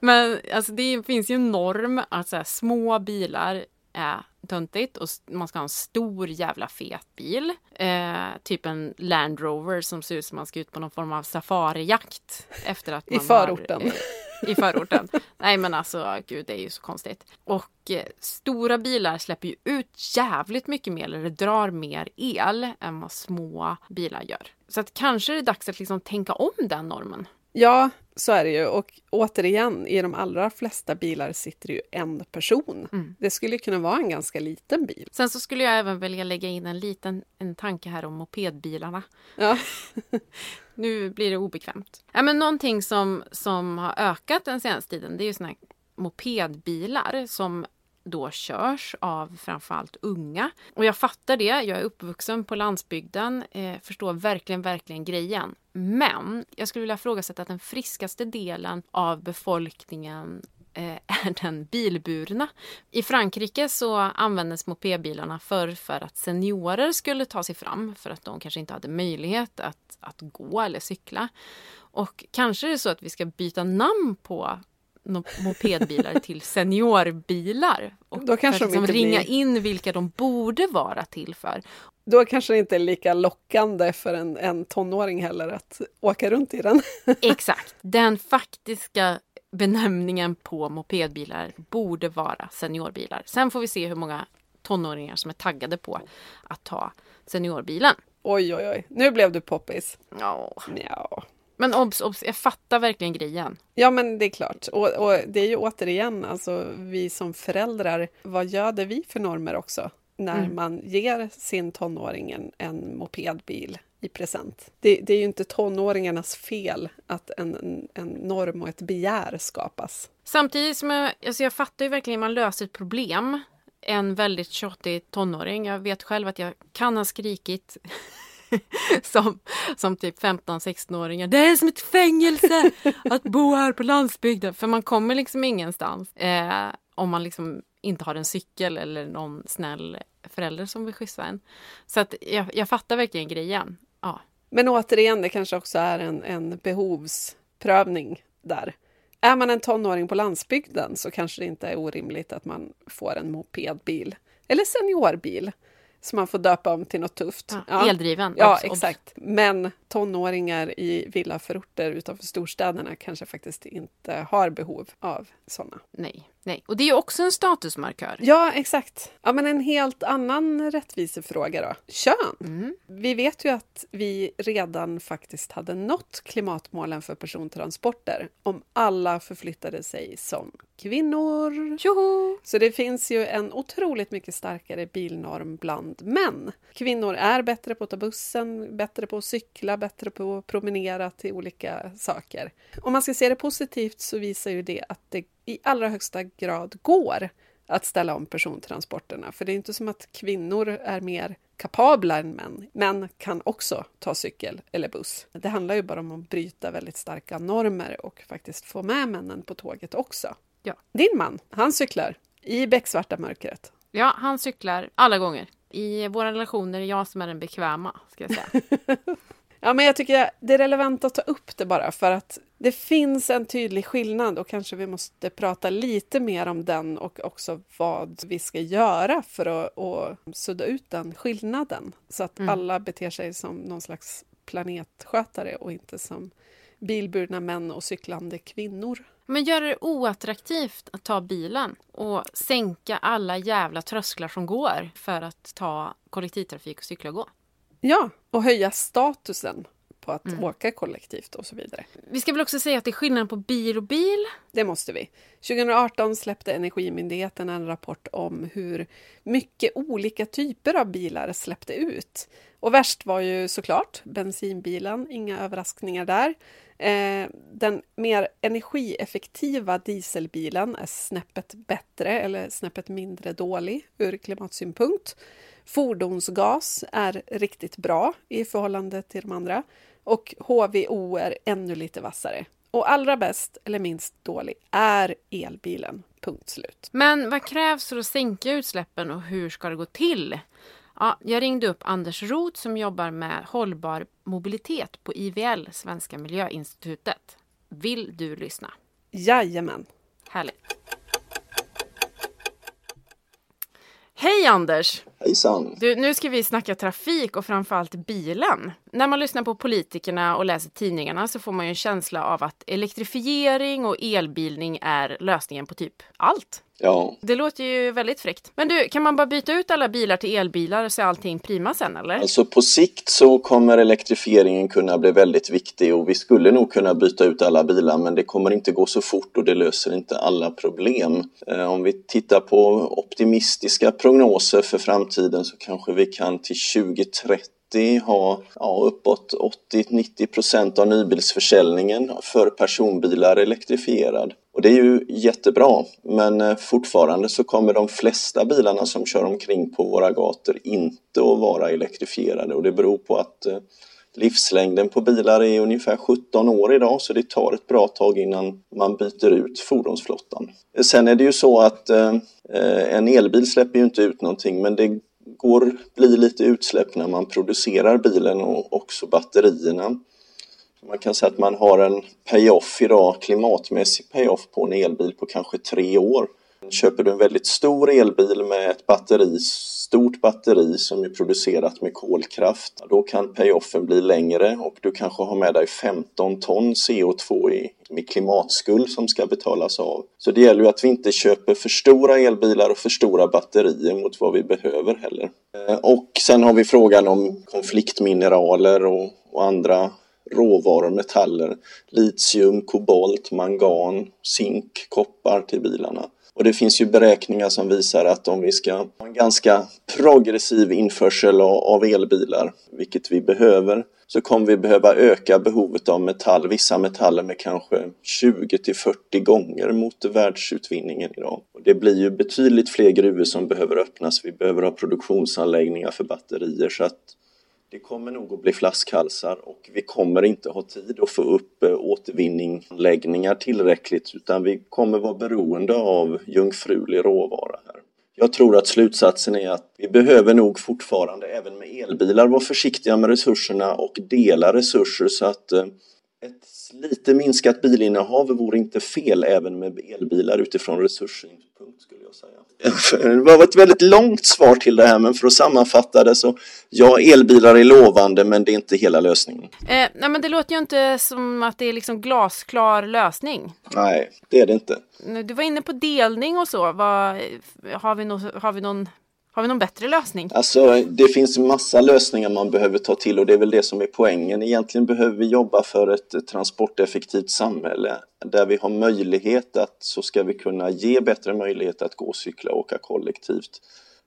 Men alltså, det finns ju en norm att så här, små bilar är töntigt och man ska ha en stor jävla fet bil. Eh, typ en Land Rover som ser ut som man ska ut på någon form av safarijakt. Efter att I man förorten. Har, eh, I förorten. Nej men alltså gud det är ju så konstigt. Och eh, stora bilar släpper ju ut jävligt mycket mer eller drar mer el än vad små bilar gör. Så att kanske är det dags att liksom tänka om den normen. Ja, så är det ju. Och återigen, i de allra flesta bilar sitter ju en person. Mm. Det skulle kunna vara en ganska liten bil. Sen så skulle jag även vilja lägga in en liten en tanke här om mopedbilarna. Ja, Nu blir det obekvämt. Ja, men någonting som, som har ökat den senaste tiden det är ju såna här mopedbilar som då körs av framförallt unga. Och jag fattar det, jag är uppvuxen på landsbygden, eh, förstår verkligen, verkligen grejen. Men jag skulle vilja ifrågasätta att den friskaste delen av befolkningen eh, är den bilburna. I Frankrike så användes mopedbilarna förr för att seniorer skulle ta sig fram för att de kanske inte hade möjlighet att, att gå eller cykla. Och kanske är det så att vi ska byta namn på mopedbilar till seniorbilar. Och Då kanske för att de inte ringa blir- in vilka de borde vara till för. då kanske det inte är lika lockande för en, en tonåring heller att åka runt i den. Exakt. Den faktiska benämningen på mopedbilar borde vara seniorbilar. Sen får vi se hur många tonåringar som är taggade på att ta seniorbilen. Oj, oj, oj. Nu blev du poppis. Ja. Ja. Men obs, obs, jag fattar verkligen grejen. Ja, men det är klart. Och, och det är ju återigen, alltså vi som föräldrar, vad göder vi för normer också? När Mm. man ger sin tonåring en, en mopedbil i present. Det, det är ju inte tonåringarnas fel att en, en, norm och ett begär skapas. Samtidigt som jag, alltså jag fattar ju verkligen hur man löser ett problem. En väldigt tjatig tonåring. Jag vet själv att jag kan ha skrikit som, som typ 15-16-åringar. Det är som ett fängelse att bo här på landsbygden. För man kommer liksom ingenstans eh, om man liksom inte har en cykel eller någon snäll förälder som vill skjutsa en. Så att jag, jag fattar verkligen grejen. Ja. Men återigen, det kanske också är en, en behovsprövning där. Är man en tonåring på landsbygden så kanske det inte är orimligt att man får en mopedbil eller seniorbil som man får döpa om till något tufft. Ja, eldriven. Ja, Obs, obs. exakt. Men tonåringar i villaförorter utanför storstäderna kanske faktiskt inte har behov av sådana. Nej, nej. Och det är ju också en statusmarkör. Ja, exakt. Ja, men en helt annan rättvisefråga då. Kön. Mm. Vi vet ju att vi redan faktiskt hade nått klimatmålen för persontransporter om alla förflyttade sig som kvinnor. Tjoho! Så det finns ju en otroligt mycket starkare bilnorm bland män. Kvinnor är bättre på att ta bussen, bättre på att cykla, bättre på att promenera till olika saker. Om man ska se det positivt så visar ju det att det i allra högsta grad går att ställa om persontransporterna. För det är inte som att kvinnor är mer kapabla än män. Män kan också ta cykel eller buss. Det handlar ju bara om att bryta väldigt starka normer och faktiskt få med männen på tåget också. Ja. Din man, han cyklar i becksvarta mörkret. Ja, han cyklar alla gånger. I våra relationer är jag som är den bekväma, ska jag säga. Ja, men jag tycker det är relevant att ta upp det bara för att det finns en tydlig skillnad och kanske vi måste prata lite mer om den och också vad vi ska göra för att, att sudda ut den skillnaden så att mm. alla beter sig som någon slags planetskötare och inte som bilburna män och cyklande kvinnor. Men gör det oattraktivt att ta bilen och sänka alla jävla trösklar som går för att ta kollektivtrafik och cykla och gå. Ja, och höja statusen på att mm. åka kollektivt och så vidare. Vi ska väl också säga att det är skillnad på bil och bil? Det måste vi. 2018 släppte Energimyndigheten en rapport om hur mycket olika typer av bilar släppte ut. Och värst var ju såklart bensinbilen, inga överraskningar där. Eh, den mer energieffektiva dieselbilen är snäppet bättre eller snäppet mindre dålig ur klimatsynpunkt. Fordonsgas är riktigt bra i förhållande till de andra och HVO är ännu lite vassare. Och allra bäst, eller minst dålig, är elbilen. Punkt slut. Men vad krävs för att sänka utsläppen och hur ska det gå till? Ja, jag ringde upp Anders Roth som jobbar med hållbar mobilitet på IVL, Svenska miljöinstitutet. Vill du lyssna? Jajamän. Härligt. Hej Anders! Hejsan! Du, nu ska vi snacka trafik och framförallt bilen. När man lyssnar på politikerna och läser tidningarna så får man ju en känsla av att elektrifiering och elbilning är lösningen på typ allt. Ja. Det låter ju väldigt fräckt. Men du, kan man bara byta ut alla bilar till elbilar så är allting prima sen eller? Alltså på sikt så kommer elektrifieringen kunna bli väldigt viktig och vi skulle nog kunna byta ut alla bilar men det kommer inte gå så fort och det löser inte alla problem. Eh, om vi tittar på optimistiska prognoser för framtiden så kanske vi kan till 2030 ha ja, uppåt 80-90 procent av nybilsförsäljningen för personbilar elektrifierad. Och det är ju jättebra, men eh, fortfarande så kommer de flesta bilarna som kör omkring på våra gator inte att vara elektrifierade och det beror på att eh, livslängden på bilar är ungefär 17 år idag så det tar ett bra tag innan man byter ut fordonsflottan. Sen är det ju så att eh, eh en elbil släpper ju inte ut någonting men det går blir lite utsläpp när man producerar bilen och också batterierna. Man kan säga att man har en payoff idag, klimatmässig payoff på en elbil på kanske tre år. Köper du en väldigt stor elbil med ett batteri, stort batteri som är producerat med kolkraft, då kan payoffen bli längre och du kanske har med dig 15 ton CO2 i, med klimatskuld som ska betalas av. Så det gäller ju att vi inte köper för stora elbilar och för stora batterier mot vad vi behöver heller. Eh, och sen har vi frågan om konfliktmineraler och, och andra råvaror, metaller, litium, kobolt, mangan, zink, koppar till bilarna. Och det finns ju beräkningar som visar att om vi ska ha en ganska progressiv införsel av elbilar, vilket vi behöver, så kommer vi behöva öka behovet av metall, vissa metaller med kanske 20 till 40 gånger mot världsutvinningen idag. Och det blir ju betydligt fler gruvor som behöver öppnas, vi behöver ha produktionsanläggningar för batterier så att det kommer nog att bli flaskhalsar och vi kommer inte ha tid att få upp eh, återvinningsanläggningar tillräckligt utan vi kommer vara beroende av jungfrulig råvara här. Jag tror att slutsatsen är att vi behöver nog fortfarande även med elbilar vara försiktiga med resurserna och dela resurser så att eh, ett lite minskat bilinnehav vore inte fel även med elbilar utifrån resurssynpunkt skulle jag säga. Det var ett väldigt långt svar till det här men för att sammanfatta det så ja, elbilar är lovande men det är inte hela lösningen. Eh, nej men det låter ju inte som att det är liksom glasklar lösning. Nej, det är det inte. Du var inne på delning och så. Vad, har, vi no, har vi någon har vi någon bättre lösning? Alltså, det finns massa lösningar man behöver ta till och det är väl det som är poängen. Egentligen behöver vi jobba för ett transporteffektivt samhälle där vi har möjlighet att, så ska vi kunna ge bättre möjlighet att gå, cykla och åka kollektivt.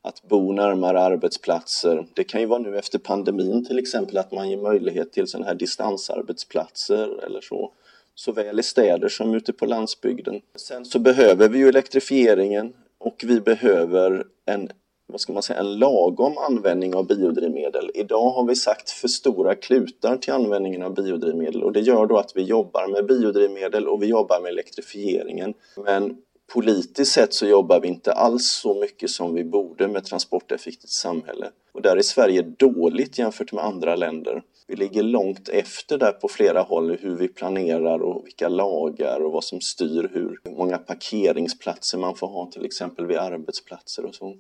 Att bo närmare arbetsplatser. Det kan ju vara nu efter pandemin till exempel att man ger möjlighet till sådana här distansarbetsplatser eller så såväl i städer som ute på landsbygden. Sen så behöver vi ju elektrifieringen och vi behöver en vad ska man säga, en lagom användning av biodrivmedel. Idag har vi sagt för stora klutar till användningen av biodrivmedel och det gör då att vi jobbar med biodrivmedel och vi jobbar med elektrifieringen. Men politiskt sett så jobbar vi inte alls så mycket som vi borde med transporteffektivt samhälle. Och där är Sverige dåligt jämfört med andra länder. vi ligger långt efter där på flera håll hur vi planerar och vilka lagar och vad som styr hur många parkeringsplatser man får ha till exempel vid arbetsplatser och så.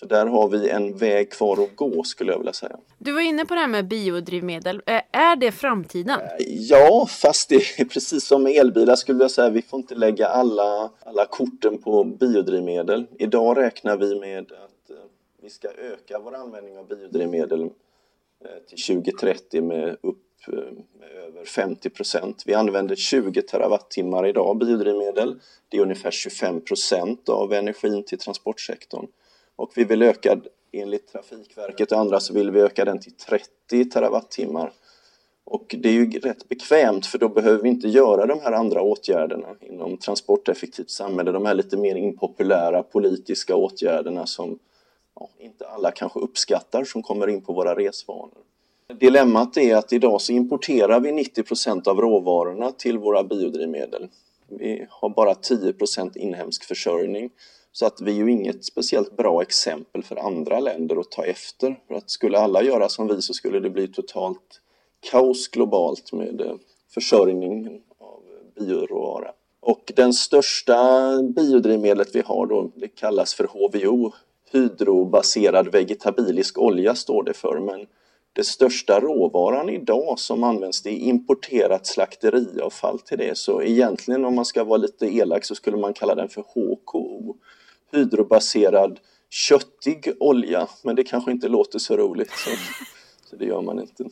Så där har vi en väg kvar att gå skulle jag vilja säga. Du var inne på det här med biodrivmedel. Är det framtiden? Ja, fast det är precis som med elbilar skulle jag säga. Vi får inte lägga alla, alla korten på biodrivmedel. Idag räknar vi med att vi ska öka vår användning av biodrivmedel till 2030 med upp med över 50 procent. Vi använder 20 terawattimmar idag biodrivmedel. Det är ungefär 25 procent av energin till transportsektorn. Och vi vill öka, enligt Trafikverket och andra, så vill vi öka den till 30 terawattimmar. Och det är ju rätt bekvämt för då behöver vi inte göra de här andra åtgärderna inom transporteffektivt samhälle, de här lite mer impopulära politiska åtgärderna som ja, inte alla kanske uppskattar som kommer in på våra resvanor. Dilemmat är att idag så importerar vi 90% av råvarorna till våra biodrivmedel. Vi har bara 10% inhemsk försörjning. Så att vi är ju inget speciellt bra exempel för andra länder att ta efter. För att skulle alla göra som vi så skulle det bli totalt kaos globalt med eh, försörjning försörjningen av bioråvara. Och den största biodrivmedlet vi har då, det kallas för HVO, hydrobaserad vegetabilisk olja står det för. Men det största råvaran idag som används det är importerat slakteriavfall till det. Så egentligen om man ska vara lite elak så skulle man kalla den för HKO hydrobaserad köttig olja, men det kanske inte låter så roligt. Så, så det gör man inte.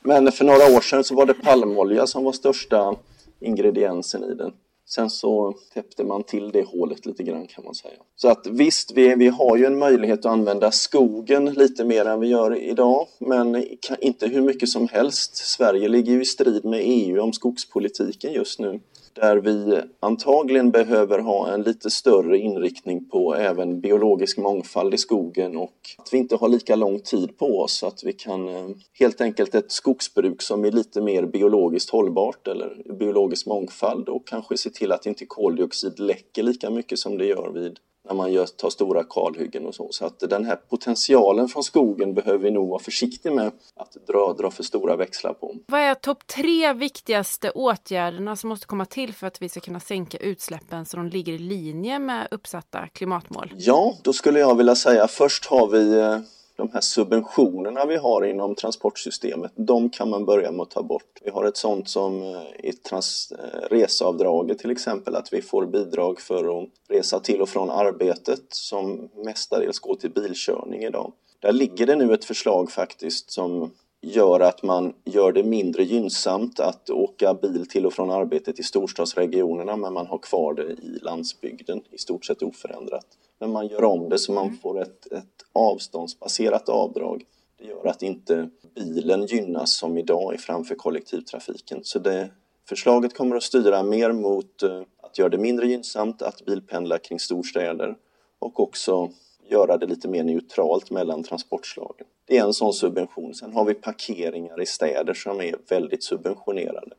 Men för några år sedan så var det palmolja som var största ingrediensen i den. Sen så täppte man till det hålet lite grann kan man säga. Så att visst, vi, vi har ju en möjlighet att använda skogen lite mer än vi gör idag, men inte hur mycket som helst. Sverige ligger ju i strid med EU om skogspolitiken just nu där vi antagligen behöver ha en lite större inriktning på även biologisk mångfald i skogen och att vi inte har lika lång tid på oss, att vi kan eh, helt enkelt ett skogsbruk som är lite mer biologiskt hållbart eller biologisk mångfald och kanske se till att inte koldioxid läcker lika mycket som det gör vid när man gör, tar stora kalhyggen och så. Så att den här potentialen från skogen behöver vi nog vara försiktiga med att dra, dra för stora växlar på. Vad är topp tre viktigaste åtgärderna som måste komma till för att vi ska kunna sänka utsläppen så de ligger i linje med uppsatta klimatmål? Ja, då skulle jag vilja säga först har vi eh, de här subventionerna vi har inom transportsystemet, de kan man börja med att ta bort. Vi har ett sånt som eh, i trans, eh, reseavdraget till exempel, att vi får bidrag för att resa till och från arbetet som mestadels går till bilkörning idag. Där ligger det nu ett förslag faktiskt som gör att man gör det mindre gynnsamt att åka bil till och från arbetet i storstadsregionerna men man har kvar det i landsbygden i stort sett oförändrat. Men man gör om det så man mm. får ett, ett avståndsbaserat avdrag. Det gör att inte bilen gynnas som idag är framför kollektivtrafiken. Så det, förslaget kommer att styra mer mot eh, att göra det mindre gynnsamt att bilpendla kring storstäder och också göra det lite mer neutralt mellan transportslagen. Det är en sån subvention. Sen har vi parkeringar i städer som är väldigt subventionerade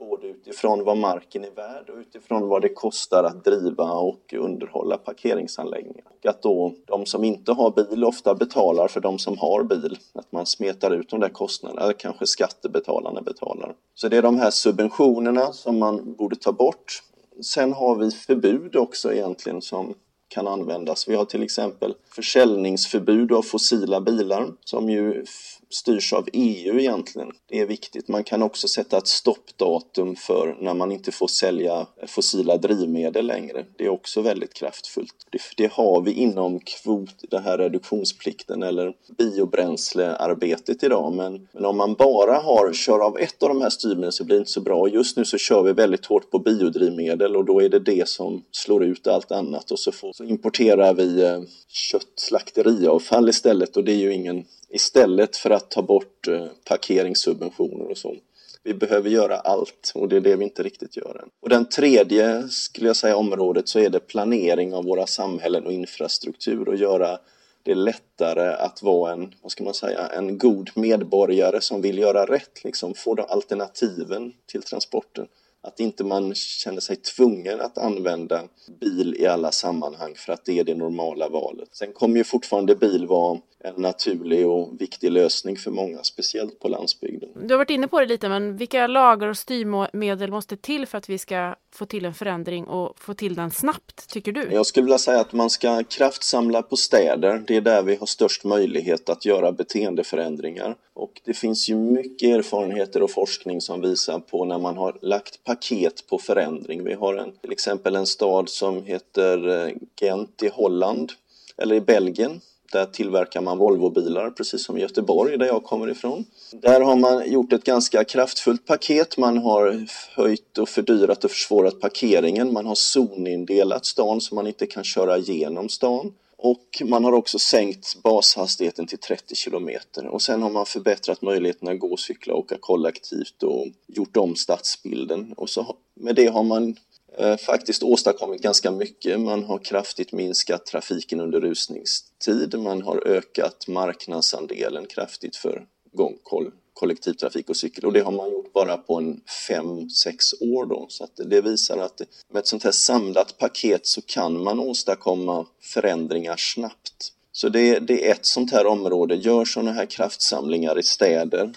både utifrån vad marken är värd och utifrån vad det kostar att driva och underhålla parkeringsanläggningar. Och att då de som inte har bil ofta betalar för de som har bil. Att man smetar ut de där kostnaderna, eller kanske skattebetalarna betalar. Så det är de här subventionerna som man borde ta bort. Sen har vi förbud också egentligen som kan användas. Vi har till exempel försäljningsförbud av fossila bilar som ju styrs av EU egentligen. Det är viktigt. Man kan också sätta ett stoppdatum för när man inte får sälja fossila drivmedel längre. Det är också väldigt kraftfullt. Det, det har vi inom kvot, den här reduktionsplikten eller biobränslearbetet idag. Men, men om man bara har, kör av ett av de här styrmedlen så blir det inte så bra. Just nu så kör vi väldigt hårt på biodrivmedel och då är det det som slår ut allt annat och så, får, så importerar vi eh, köttslakteriavfall kött, slakteriavfall istället och det är ju ingen istället för att ta bort eh, parkeringssubventioner och så. Vi behöver göra allt och det är det vi inte riktigt gör än. Och den tredje, skulle jag säga, området så är det planering av våra samhällen och infrastruktur och göra det lättare att vara en, vad ska man säga, en god medborgare som vill göra rätt, liksom få de alternativen till transporten att inte man känner sig tvungen att använda bil i alla sammanhang för att det är det normala valet. Sen kommer ju fortfarande bil vara en naturlig och viktig lösning för många, speciellt på landsbygden. Du har varit inne på det lite, men vilka lagar och styrmedel måste till för att vi ska få till en förändring och få till den snabbt, tycker du? Jag skulle vilja säga att man ska kraftsamla på städer. Det är där vi har störst möjlighet att göra beteendeförändringar. Och det finns ju mycket erfarenheter och forskning som visar på när man har lagt paket på förändring. Vi har en, till exempel en stad som heter eh, Gent i Holland, eller i Belgien, där tillverkar man Volvobilar, precis som i Göteborg där jag kommer ifrån. Där har man gjort ett ganska kraftfullt paket. Man har höjt och fördyrat och försvårat parkeringen. Man har zonindelat stan så man inte kan köra igenom stan. Och man har också sänkt bashastigheten till 30 kilometer. Och sen har man förbättrat möjligheterna att gå, cykla och åka kollektivt och gjort om stadsbilden. Och så med det har man Eh, faktiskt åstadkommit ganska mycket. Man har kraftigt minskat trafiken under rusningstid. Man har ökat marknadsandelen kraftigt för gångkoll kollektivtrafik och cykel och det har man gjort bara på en 5-6 år då. Så att det visar att med ett sånt här samlat paket så kan man åstadkomma förändringar snabbt. Så det, det är ett sånt här område, gör sådana här kraftsamlingar i städer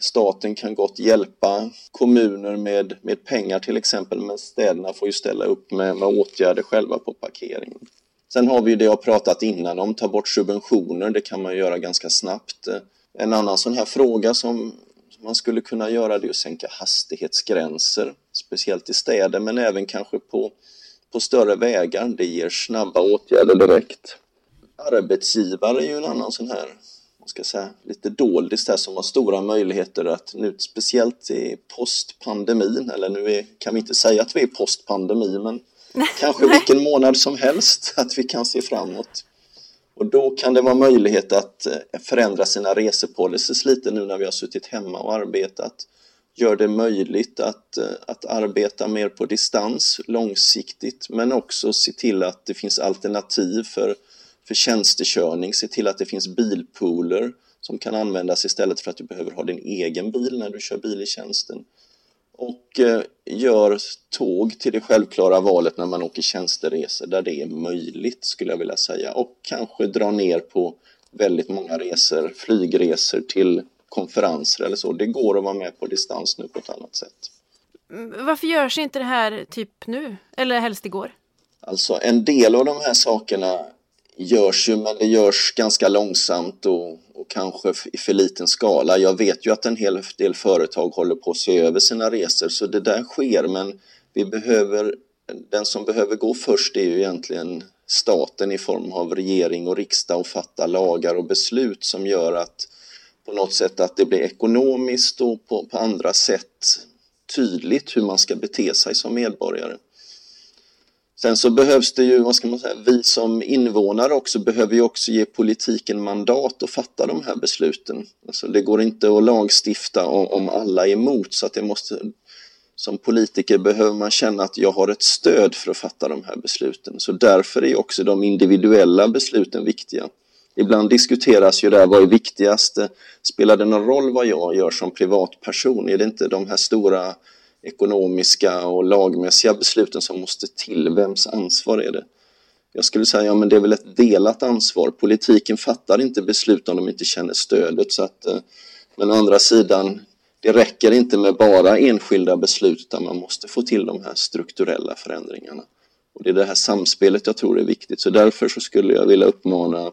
Staten kan gott hjälpa kommuner med, med pengar till exempel, men städerna får ju ställa upp med, med åtgärder själva på parkeringen. Sen har vi det jag pratat innan om, ta bort subventioner, det kan man göra ganska snabbt. En annan sån här fråga som man skulle kunna göra det är att sänka hastighetsgränser, speciellt i städer men även kanske på, på större vägar. Det ger snabba åtgärder direkt. Arbetsgivare är ju en annan sån här ska säga, lite doldis där som har stora möjligheter att nu speciellt i postpandemin, eller nu är, kan vi inte säga att vi är postpandemi, men kanske vilken månad som helst att vi kan se framåt. Och då kan det vara möjlighet att eh, förändra sina resepolicys lite nu när vi har suttit hemma och arbetat. Gör det möjligt att, eh, att arbeta mer på distans långsiktigt men också se till att det finns alternativ för för tjänstekörning, se till att det finns bilpooler som kan användas istället för att du behöver ha din egen bil när du kör bil i tjänsten. Och eh, gör tåg till det självklara valet när man åker tjänsteresor där det är möjligt skulle jag vilja säga och kanske dra ner på väldigt många resor, flygresor till konferenser eller så. Det går att vara med på distans nu på ett annat sätt. Mm, varför görs inte det här typ nu? Eller helst igår? Alltså en del av de här sakerna görs ju, men det görs ganska långsamt och, och kanske i för liten skala. Jag vet ju att en hel del företag håller på att se över sina resor, så det där sker, men vi behöver, den som behöver gå först är ju egentligen staten i form av regering och riksdag och fatta lagar och beslut som gör att på något sätt att det blir ekonomiskt och på, på andra sätt tydligt hur man ska bete sig som medborgare. Sen så behövs det ju, vad ska man säga, vi som invånare också behöver ju också ge politiken mandat att fatta de här besluten. Alltså det går inte att lagstifta om, om alla är emot så att det måste, som politiker behöver man känna att jag har ett stöd för att fatta de här besluten. Så därför är också de individuella besluten viktiga. Ibland diskuteras ju det här, vad är viktigast? Spelar det någon roll vad jag gör som privatperson? Är det inte de här stora ekonomiska och lagmässiga besluten som måste till. Vems ansvar är det? Jag skulle säga, ja men det är väl ett delat ansvar. Politiken fattar inte beslut om de inte känner stödet. Så att, eh, men å andra sidan, det räcker inte med bara enskilda beslut utan man måste få till de här strukturella förändringarna. Och det är det här samspelet jag tror är viktigt. Så därför så skulle jag vilja uppmana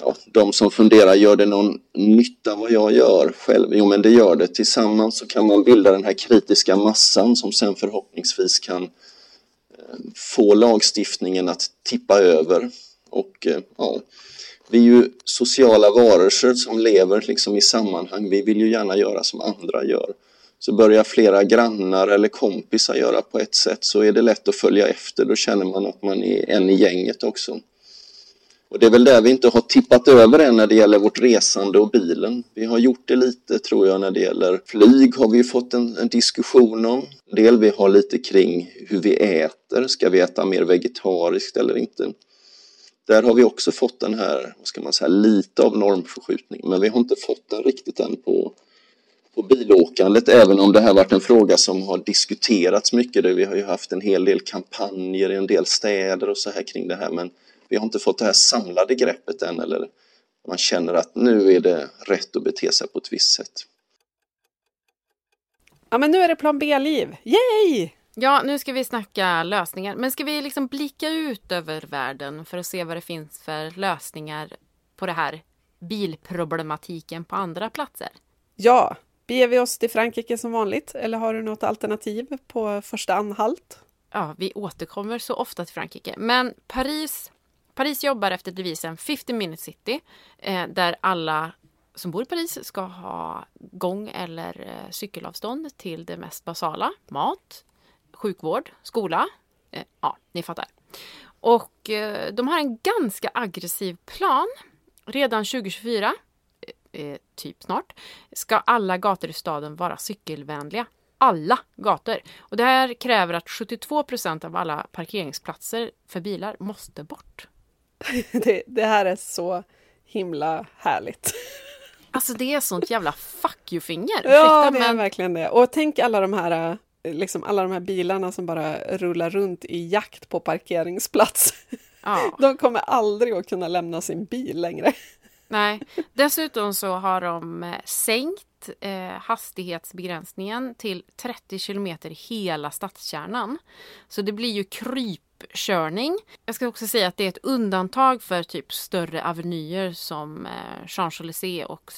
ja, de som funderar, gör det någon nytta vad jag gör själv? Jo, men det gör det. Tillsammans så kan man bilda den här kritiska massan som sen förhoppningsvis kan eh, få lagstiftningen att tippa över. Och eh, ja, vi är ju sociala varelser som lever liksom i sammanhang. Vi vill ju gärna göra som andra gör. Så börjar flera grannar eller kompisar göra på ett sätt så är det lätt att följa efter. Då känner man att man är en i gänget också. Och det är väl där vi inte har tippat över än när det gäller vårt resande och bilen. Vi har gjort det lite tror jag när det gäller flyg har vi fått en, en diskussion om. En del vi har lite kring hur vi äter. Ska vi äta mer vegetariskt eller inte? Där har vi också fått den här, vad ska man säga, lite av normförskjutning. Men vi har inte fått den riktigt än på, på bilåkandet, även om det här varit en fråga som har diskuterats mycket. Vi har ju haft en hel del kampanjer i en del städer och så här kring det här, men vi har inte fått det här samlade greppet än, eller man känner att nu är det rätt att bete sig på ett visst sätt. Ja, men nu är det plan B-liv. Yay! Ja, nu ska vi snacka lösningar. Men ska vi liksom blicka ut över världen för att se vad det finns för lösningar på det här bilproblematiken på andra platser? Ja, beger vi oss till Frankrike som vanligt eller har du något alternativ på första anhalt? Ja, vi återkommer så ofta till Frankrike. Men Paris, Paris jobbar efter devisen 50 minute city eh, där alla som bor i Paris ska ha gång eller eh, cykelavstånd till det mest basala. Mat, sjukvård, skola. Eh, ja, ni fattar. Och eh, de har en ganska aggressiv plan. Redan 2024, eh, eh, typ snart, ska alla gator i staden vara cykelvänliga. Alla gator. Och det här kräver att 72 procent av alla parkeringsplatser för bilar måste bort. det, det här är så himla härligt. Alltså det är sånt jävla fuck you-finger. Ja, det är verkligen det. Och tänk alla de här liksom alla de här bilarna som bara rullar runt i jakt på parkeringsplats. Ja. De kommer aldrig att kunna lämna sin bil längre. Nej, dessutom så har de eh, eh, hastighetsbegränsningen till 30 kilometer hela stadskärnan. Så det blir ju kryp löpkörning. Jag ska också säga att det är ett undantag för typ större avenyer som eh, Champs-Élysées och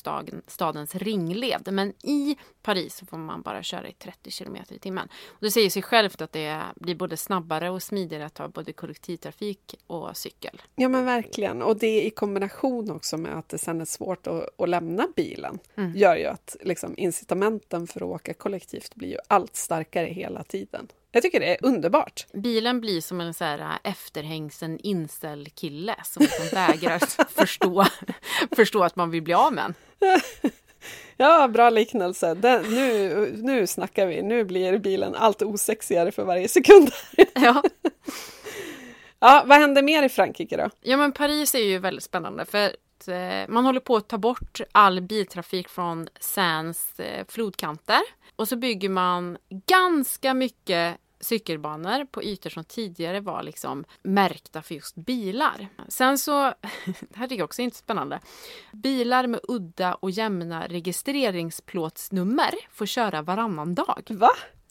stadens ringled. Men i Paris får man bara köra i 30 km i timmen. Och det säger sig självt att det blir både snabbare och smidigare att ta både kollektivtrafik och cykel. Ja men verkligen. Och det i kombination också med att det sen är svårt att, att lämna bilen mm. gör ju att liksom, incitamenten för att åka kollektivt blir ju allt starkare hela tiden. Jag tycker det är underbart. Bilen blir som en så här äh, efterhängsen incel-kille som liksom vägrar förstå, förstå att man vill bli av med Ja, bra liknelse. Den, nu, nu snackar vi. Nu blir bilen allt osexigare för varje sekund. Ja. ja, vad händer mer i Frankrike då? Ja, men Paris är ju väldigt spännande för eh, man håller på att ta bort all biltrafik från Seines eh, flodkanter. Och så bygger man ganska mycket cykelbanor på ytor som tidigare var liksom märkta för just bilar. Sen så, det här tycker jag också är inte spännande. Bilar med udda och jämna registreringsplåtsnummer får köra varannan dag. Va?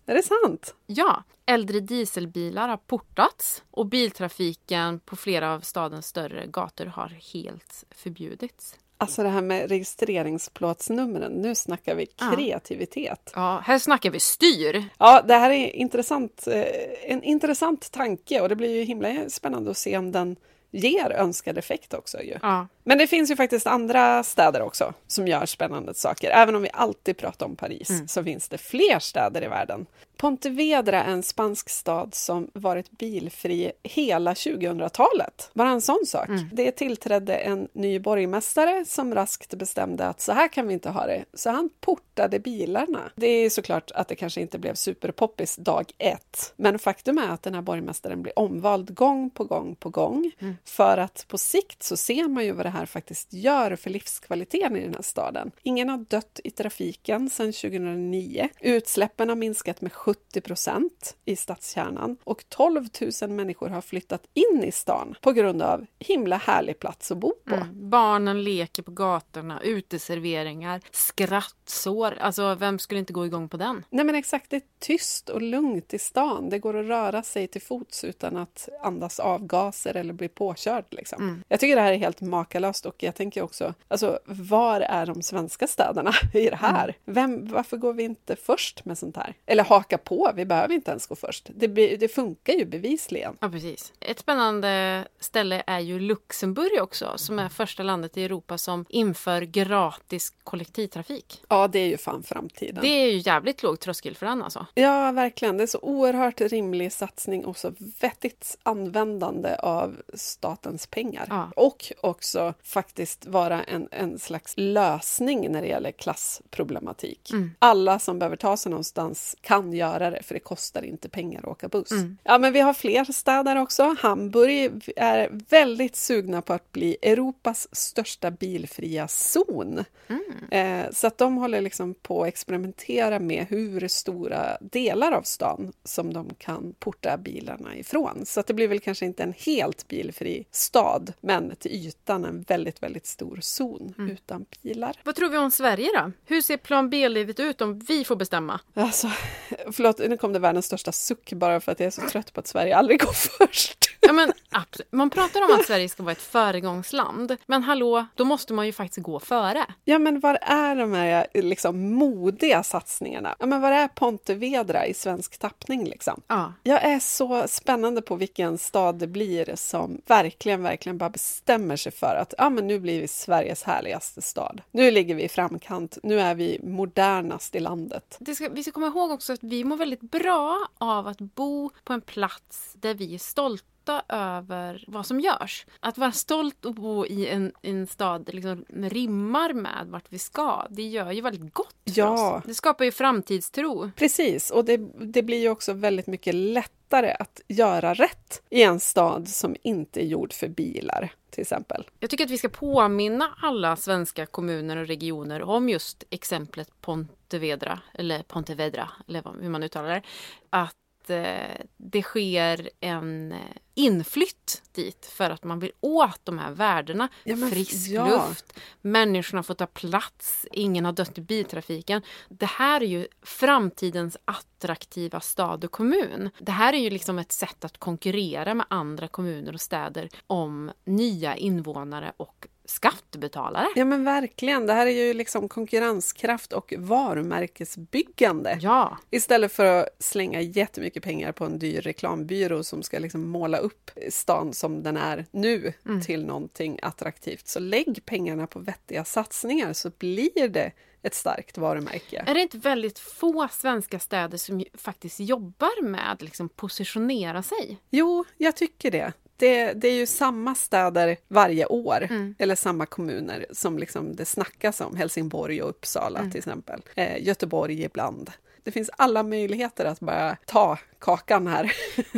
Är det sant? Ja, äldre dieselbilar har portats och biltrafiken på flera av stadens större gator har helt förbjudits. Alltså det här med registreringsplåtsnumren, nu snackar vi kreativitet. Ja, här snackar vi styr. Ja, det här är intressant, eh, en intressant tanke och det blir ju himla spännande att se om den ger önskad effekt också. Ju. Ja. Men det finns ju faktiskt andra städer också som gör spännande saker. Även om vi alltid pratar om Paris mm. så finns det fler städer i världen Pontevedra är en spansk stad som varit bilfri hela 2000-talet. Bara en sån sak. Mm. Det tillträdde en ny borgmästare som raskt bestämde att så här kan vi inte ha det. Så han portade bilarna. Det är såklart att det kanske inte blev superpoppis dag ett. Men faktum är att den här borgmästaren blir omvald gång på gång på gång. Mm. För att på sikt så ser man ju vad det här faktiskt gör för livskvaliteten i den här staden. Ingen har dött i trafiken sedan 2009. Utsläppen har minskat med 70 procent i stadskärnan och 12 000 människor har flyttat in i stan på grund av himla härlig plats att bo på. Mm. Barnen leker på gatorna, uteserveringar, skrattsår. Alltså vem skulle inte gå igång på den? Nej men exakt, det är tyst och lugnt i stan. Det går att röra sig till fots utan att andas avgaser eller bli påkörd. Liksom. Mm. Jag tycker det här är helt makalöst och jag tänker också, alltså var är de svenska städerna i det här? Mm. Vem, varför går vi inte först med sånt här? Eller haka på, vi behöver inte ens gå först. Det, det funkar ju bevisligen. Ja, precis. Ett spännande ställe är ju Luxemburg också, som är första landet i Europa som inför gratis kollektivtrafik. Ja, det är ju fan framtiden. Det är ju jävligt låg tröskel för den alltså. Ja, verkligen. Det är så oerhört rimlig satsning och så vettigt användande av statens pengar. Ja. Och också faktiskt vara en, en slags lösning när det gäller klassproblematik. Mm. Alla som behöver ta sig någonstans kan göra det, för det kostar inte pengar att åka buss. Mm. Ja, men vi har fler städer också. Hamburg är väldigt sugna på att bli Europas största bilfria zon. Mm. Eh, så att de håller liksom på att experimentera med hur stora delar av stan som de kan porta bilarna ifrån. Så att det blir väl kanske inte en helt bilfri stad, men till ytan en väldigt, väldigt stor zon Mm. utan bilar. Vad tror vi om Sverige då? Hur ser plan B-livet ut om vi får bestämma? Alltså, förlåt, nu kom det världens största suck bara för att jag är så trött på att Sverige aldrig går först. Ja, men, absolut. Man pratar om att Sverige ska vara ett föregångsland. Men hallå, då måste man ju faktiskt gå före. Ja, men var är de här liksom, modiga satsningarna? Ja, men var är Pontevedra i svensk tappning liksom? Ja. Jag är så spännande på vilken stad det blir som verkligen, verkligen bara bestämmer sig för att ja, men nu blir vi Sveriges härligaste stad. Nu ligger vi i framkant. Nu är vi modernast i landet. Det ska, vi ska komma ihåg också att vi mår väldigt bra av att bo på en plats där vi är stolta över vad som görs. Att vara stolt och bo i en, en stad liksom rimmar med vart vi ska, det gör ju väldigt gott för Ja. oss. Det skapar ju framtidstro. Precis, och det, det blir ju också väldigt mycket lättare att göra rätt i en stad som inte är gjord för bilar, till exempel. Jag tycker att vi ska påminna alla svenska kommuner och regioner om just exemplet Pontevedra, eller Pontevedra, eller hur man uttalar det. Att eh, det sker en eh, inflytt dit för att man vill åt de här värdena. Ja, men- Frisk ja. luft, människorna får ta plats, ingen har dött i biltrafiken. Det här är ju framtidens attraktiva stad och kommun. Det här är ju liksom ett sätt att konkurrera med andra kommuner och städer om nya invånare och skattebetalare. Ja men verkligen, det här är ju liksom konkurrenskraft och varumärkesbyggande. Ja, Istället för att slänga jättemycket pengar på en dyr reklambyrå som ska liksom måla upp stan som den är nu till någonting attraktivt. Så lägg pengarna på vettiga satsningar så blir det ett starkt varumärke. är det inte väldigt få svenska städer som faktiskt jobbar med att liksom positionera sig? Jo, jag tycker det. Det, det är ju samma städer varje år, Mm. eller samma kommuner som liksom det snackas om. Helsingborg och Uppsala Mm. till exempel. Eh, Göteborg ibland. Det finns alla möjligheter att bara ta kakan här.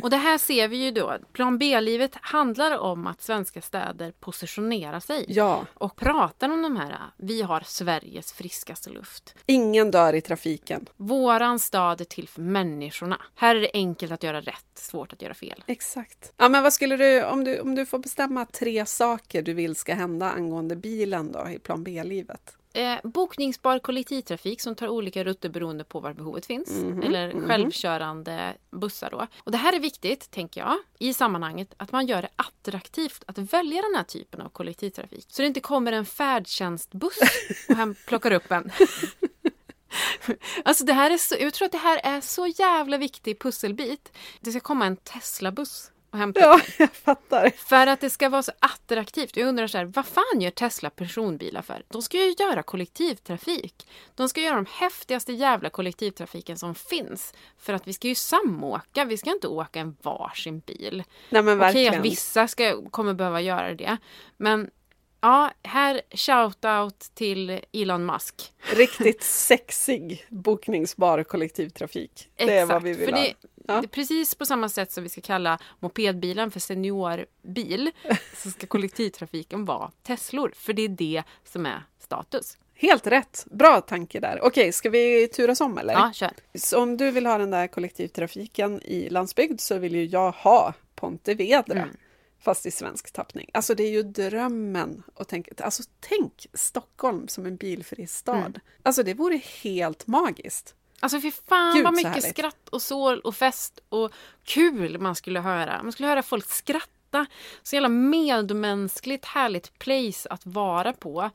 Och det här ser vi ju då. Plan B-livet handlar om att svenska städer positionerar sig. ja, Och pratar om de här, vi har Sveriges friskaste luft. ingen dör i trafiken. Våran stad är till för människorna. Här är det enkelt att göra rätt, svårt att göra fel. Exakt. Ja, men vad skulle du, om du, om du får bestämma tre saker du vill ska hända angående bilen då i plan B-livet? Eh, bokningsbar kollektivtrafik som tar olika rutter beroende på var behovet finns. Eller självkörande bussar då. Och det här är viktigt, tänker jag, i sammanhanget att man gör det attraktivt att välja den här typen av kollektivtrafik. Så det inte kommer en färdtjänstbuss och hem plockar upp en. Alltså det här är så, jag tror att det här är så jävla viktig pusselbit. Det ska komma en Tesla-buss och hämta Ja, jag fattar. för att det ska vara så attraktivt. Jag undrar så här, vad fan gör Tesla personbilar för? De ska ju göra kollektivtrafik. De ska göra de häftigaste jävla kollektivtrafiken som finns. För att vi ska ju samåka, vi ska inte åka en varsin bil. Nej, men Okej verkligen. att vissa ska, kommer behöva göra det. Men ja, här shout-out till Elon Musk. Riktigt sexig bokningsbar kollektivtrafik. Det är vad vi vill för ha. det, Ja. det är precis på samma sätt som vi ska kalla mopedbilen för seniorbil så ska kollektivtrafiken vara Teslor. För det är det som är status. Helt rätt. Bra tanke där. Okej, ska vi turas om eller? Ja, kör. Så om du vill ha den där kollektivtrafiken i landsbygd så vill ju jag ha Pontevedra. Mm. Fast i svensk tappning. Alltså det är ju drömmen. att tänka, alltså tänk Stockholm som en bilfri stad. Mm. Alltså det vore helt magiskt. Alltså fy fan Gud, vad mycket skratt och sål och fest och kul man skulle höra. Man skulle höra folk skratta. Så jävla medmänskligt härligt place att vara på.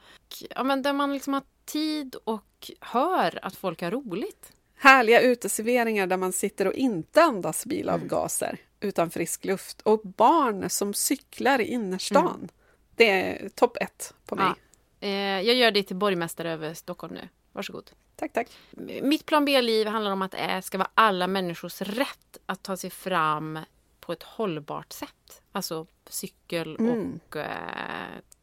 Ja, men där man liksom har tid och hör att folk har roligt. Härliga uteserveringar där man sitter och inte andas bilavgaser utan frisk luft. Och barn som cyklar i innerstan. Det är topp ett på mig. Ja. Eh, jag gör det till borgmästare över Stockholm nu. Varsågod. Tack, tack. Mitt plan B-liv handlar om att det ska vara alla människors rätt att ta sig fram på ett hållbart sätt. Alltså cykel Mm. och eh,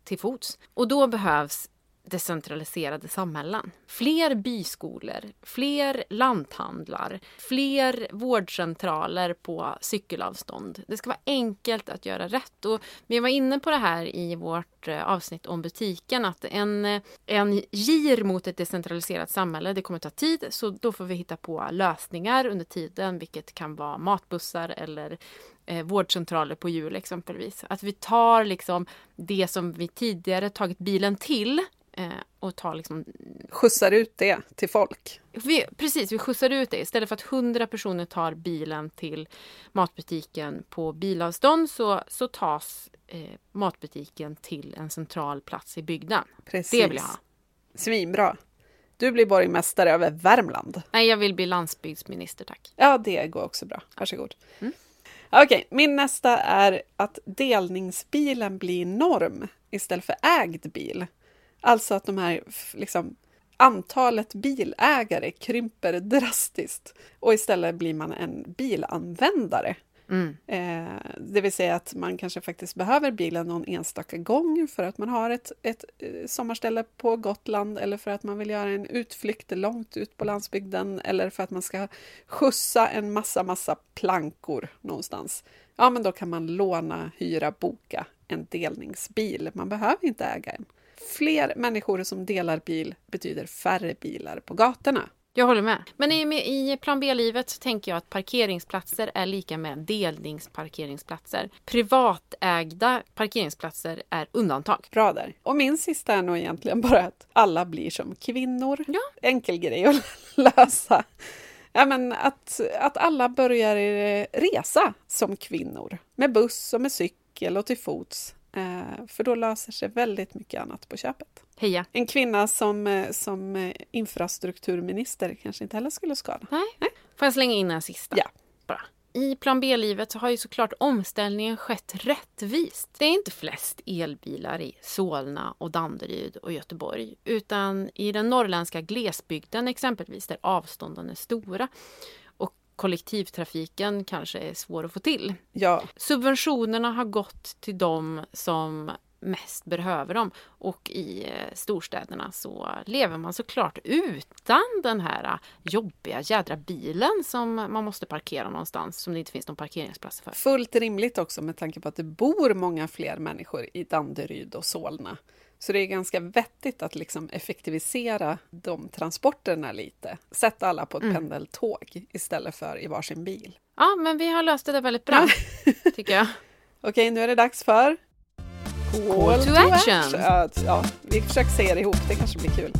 till fots. Och då behövs decentraliserade samhällen. Fler byskolor, fler lanthandlar, fler vårdcentraler på cykelavstånd. Det ska vara enkelt att göra rätt. Och vi var inne på det här i vårt eh, avsnitt om butiken att en, en gir mot ett decentraliserat samhälle, det kommer ta tid så då får vi hitta på lösningar under tiden vilket kan vara matbussar eller eh, vårdcentraler på hjul exempelvis. Att vi tar liksom det som vi tidigare tagit bilen till och tar liksom Skjutsar ut det till folk. vi, precis, vi skjutsar ut det. Istället för att 100 personer tar bilen till matbutiken på bilavstånd så, så tas eh, matbutiken till en central plats i bygden. Precis. Det vill jag ha. Svinbra. Du blir borgmästare över Värmland. Nej, jag vill bli landsbygdsminister tack. Ja, det går också bra. Varsågod. Okej, min nästa är att delningsbilen blir norm istället för ägd bil. Alltså att de här liksom, antalet bilägare krymper drastiskt och istället blir man en bilanvändare. Mm. Eh, det vill säga att man kanske faktiskt behöver bilen någon enstaka gång för att man har ett, ett eh, sommarställe på Gotland eller för att man vill göra en utflykt långt ut på landsbygden eller för att man ska skjutsa en massa, massa plankor någonstans. Ja, men då kan man låna, hyra, boka en delningsbil. Man behöver inte äga en. Fler människor som delar bil betyder färre bilar på gatorna. Jag håller med. Men i, i plan B-livet så tänker jag att parkeringsplatser är lika med delningsparkeringsplatser. Privatägda parkeringsplatser är undantag. Bra där. Och min sista är nog egentligen bara att alla blir som kvinnor. Ja. Enkel grej att lösa. Ja, men att, att alla börjar eh, resa som kvinnor. Med buss och med cykel och till fots. Eh, för då löser sig väldigt mycket annat på köpet. Heja! En kvinna som, eh, som eh, infrastrukturminister kanske inte heller skulle skada. Nej. Får jag slänga in en sista? Ja. Bara. I plan B-livet så har ju såklart omställningen skett rättvist. Det är inte flest elbilar i Solna och Danderyd och Göteborg utan i den norrländska glesbygden exempelvis där avstånden är stora kollektivtrafiken kanske är svår att få till. Ja, Subventionerna har gått till de som mest behöver dem och i eh, storstäderna så lever man såklart utan den här eh, jobbiga jädra bilen som man måste parkera någonstans som det inte finns någon parkeringsplats för. fullt rimligt också med tanke på att det bor många fler människor i Danderyd och Solna. Så det är ganska vettigt att liksom effektivisera de transporterna lite. Sätta alla på ett pendeltåg istället för i varsin bil. Ja, men vi har löst det där väldigt bra, tycker jag. Okej, nu är det dags för... Call to action. Ja, ja, vi försöker säga det ihop, det kanske blir kul.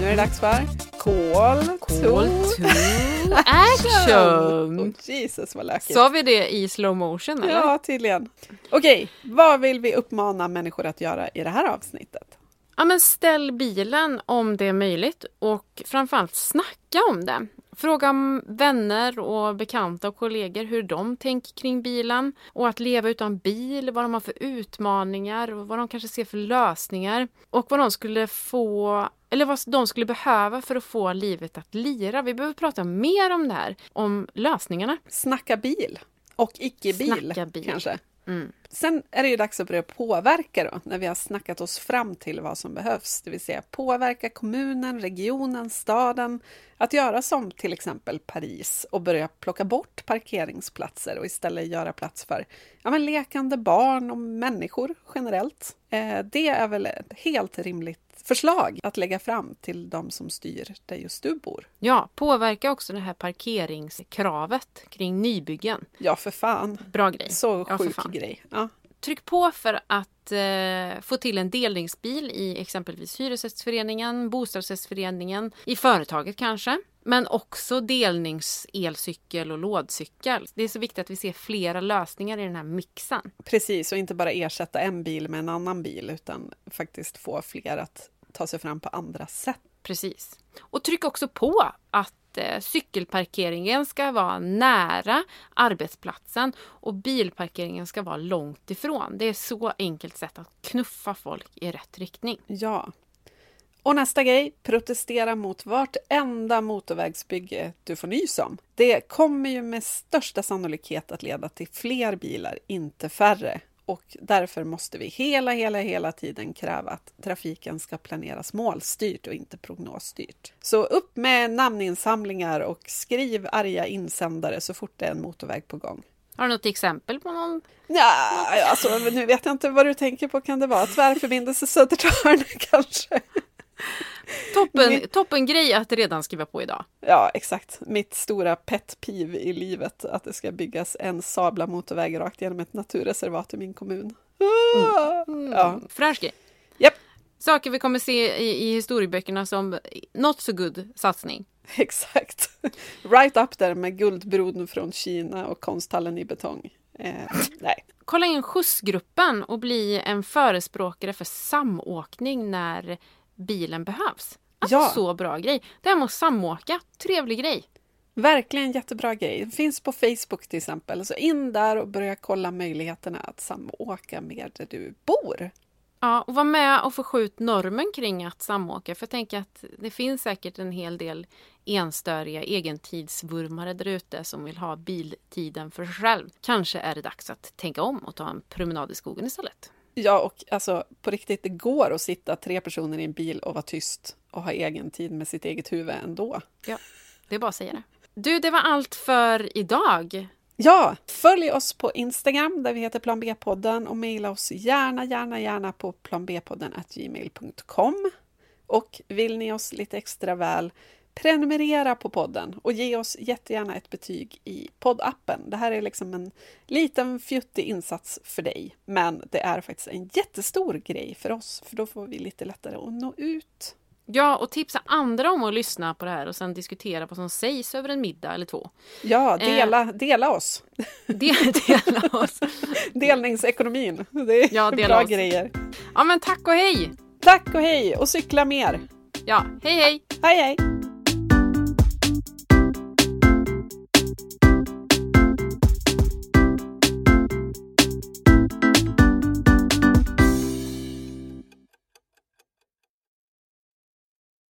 Nu är det dags för Call, Call to to action! Oh, Jesus vad lökigt. Sa vi det i slow motion eller? Ja, tydligen. Okej, vad vill vi uppmana människor att göra i det här avsnittet? Ja, men ställ bilen om det är möjligt och framförallt snacka om det. Fråga om vänner och bekanta och kollegor hur de tänker kring bilen och att leva utan bil, vad de har för utmaningar och vad de kanske ser för lösningar och vad de skulle få eller vad de skulle behöva för att få livet att lira. Vi behöver prata mer om det här, om lösningarna. Snacka bil och icke-bil, kanske. Mm. Sen är det ju dags att börja påverka då, när vi har snackat oss fram till vad som behövs. Det vill säga påverka kommunen, regionen, staden att göra som till exempel Paris och börja plocka bort parkeringsplatser och istället göra plats för ja, men lekande barn och människor generellt. Eh, det är väl ett helt rimligt förslag att lägga fram till de som styr där just du bor. Ja, påverka också det här parkeringskravet kring nybyggen. Ja, för fan. Bra grej. Så Ja, sjuk grej. Ja. Tryck på för att eh, få till en delningsbil i exempelvis Hyresgästföreningen, Bostadsrättsföreningen, i företaget kanske. Men också delningselcykel och lådcykel. Det är så viktigt att vi ser flera lösningar i den här mixen. Precis, och inte bara ersätta en bil med en annan bil utan faktiskt få fler att ta sig fram på andra sätt. Precis. Och tryck också på att eh, cykelparkeringen ska vara nära arbetsplatsen och bilparkeringen ska vara långt ifrån. Det är så enkelt sätt att knuffa folk i rätt riktning. Ja. Och nästa grej, protestera mot vartenda motorvägsbygge du får nys om. Det kommer ju med största sannolikhet att leda till fler bilar, inte färre. Och därför måste vi hela, hela, hela tiden kräva att trafiken ska planeras målstyrt och inte prognosstyrt. Så upp med namninsamlingar och skriv arga insändare så fort det är en motorväg på gång. Har du något exempel på någon? Ja, alltså, nu vet jag inte vad du tänker på. Kan det vara tvärförbindelse Södertörn kanske? Toppen, toppen grej att redan skriva på idag. Ja, exakt. Mitt stora pet peeve i livet, att det ska byggas en sabla motorväg rakt genom ett naturreservat i min kommun. Ah! Mm. Ja. Fräsch grej. Japp, Saker vi kommer se i, i historieböckerna som not so good satsning. exakt. Right up där med guldbron från Kina och konsthallen i betong. Eh, nej, Kolla in skjutsgruppen och bli en förespråkare för samåkning när bilen behövs. Alltså Ja. så bra grej. Det här med att samåka, trevlig grej. verkligen jättebra grej. Finns på Facebook till exempel. Så in där och börja kolla möjligheterna att samåka med där du bor. Ja, och var med och förskjut normen kring att samåka. För jag tänker att det finns säkert en hel del enstöriga egentidsvurmare där ute som vill ha biltiden för sig själv. Kanske är det dags att tänka om och ta en promenad i skogen istället. Ja, och alltså på riktigt, det går att sitta tre personer i en bil och vara tyst och ha egen tid med sitt eget huvud ändå. Ja, det är bara att säga det. Du, det var allt för idag. Ja, följ oss på Instagram där vi heter Plan B-podden och mejla oss gärna, gärna, gärna på planbpodden gmail.com. Och vill ni oss lite extra väl, prenumerera på podden och ge oss jättegärna ett betyg i poddappen. Det här är liksom en liten fjuttig insats för dig, men det är faktiskt en jättestor grej för oss, för då får vi lite lättare att nå ut. Ja, och tipsa andra om att lyssna på det här och sen diskutera vad som sägs över en middag eller två. Ja, dela, dela oss! Del, dela oss. Delningsekonomin, det är Ja, dela bra oss. grejer. Ja, men tack och hej! Tack och hej och cykla mer! Ja, hej hej! Hej hej!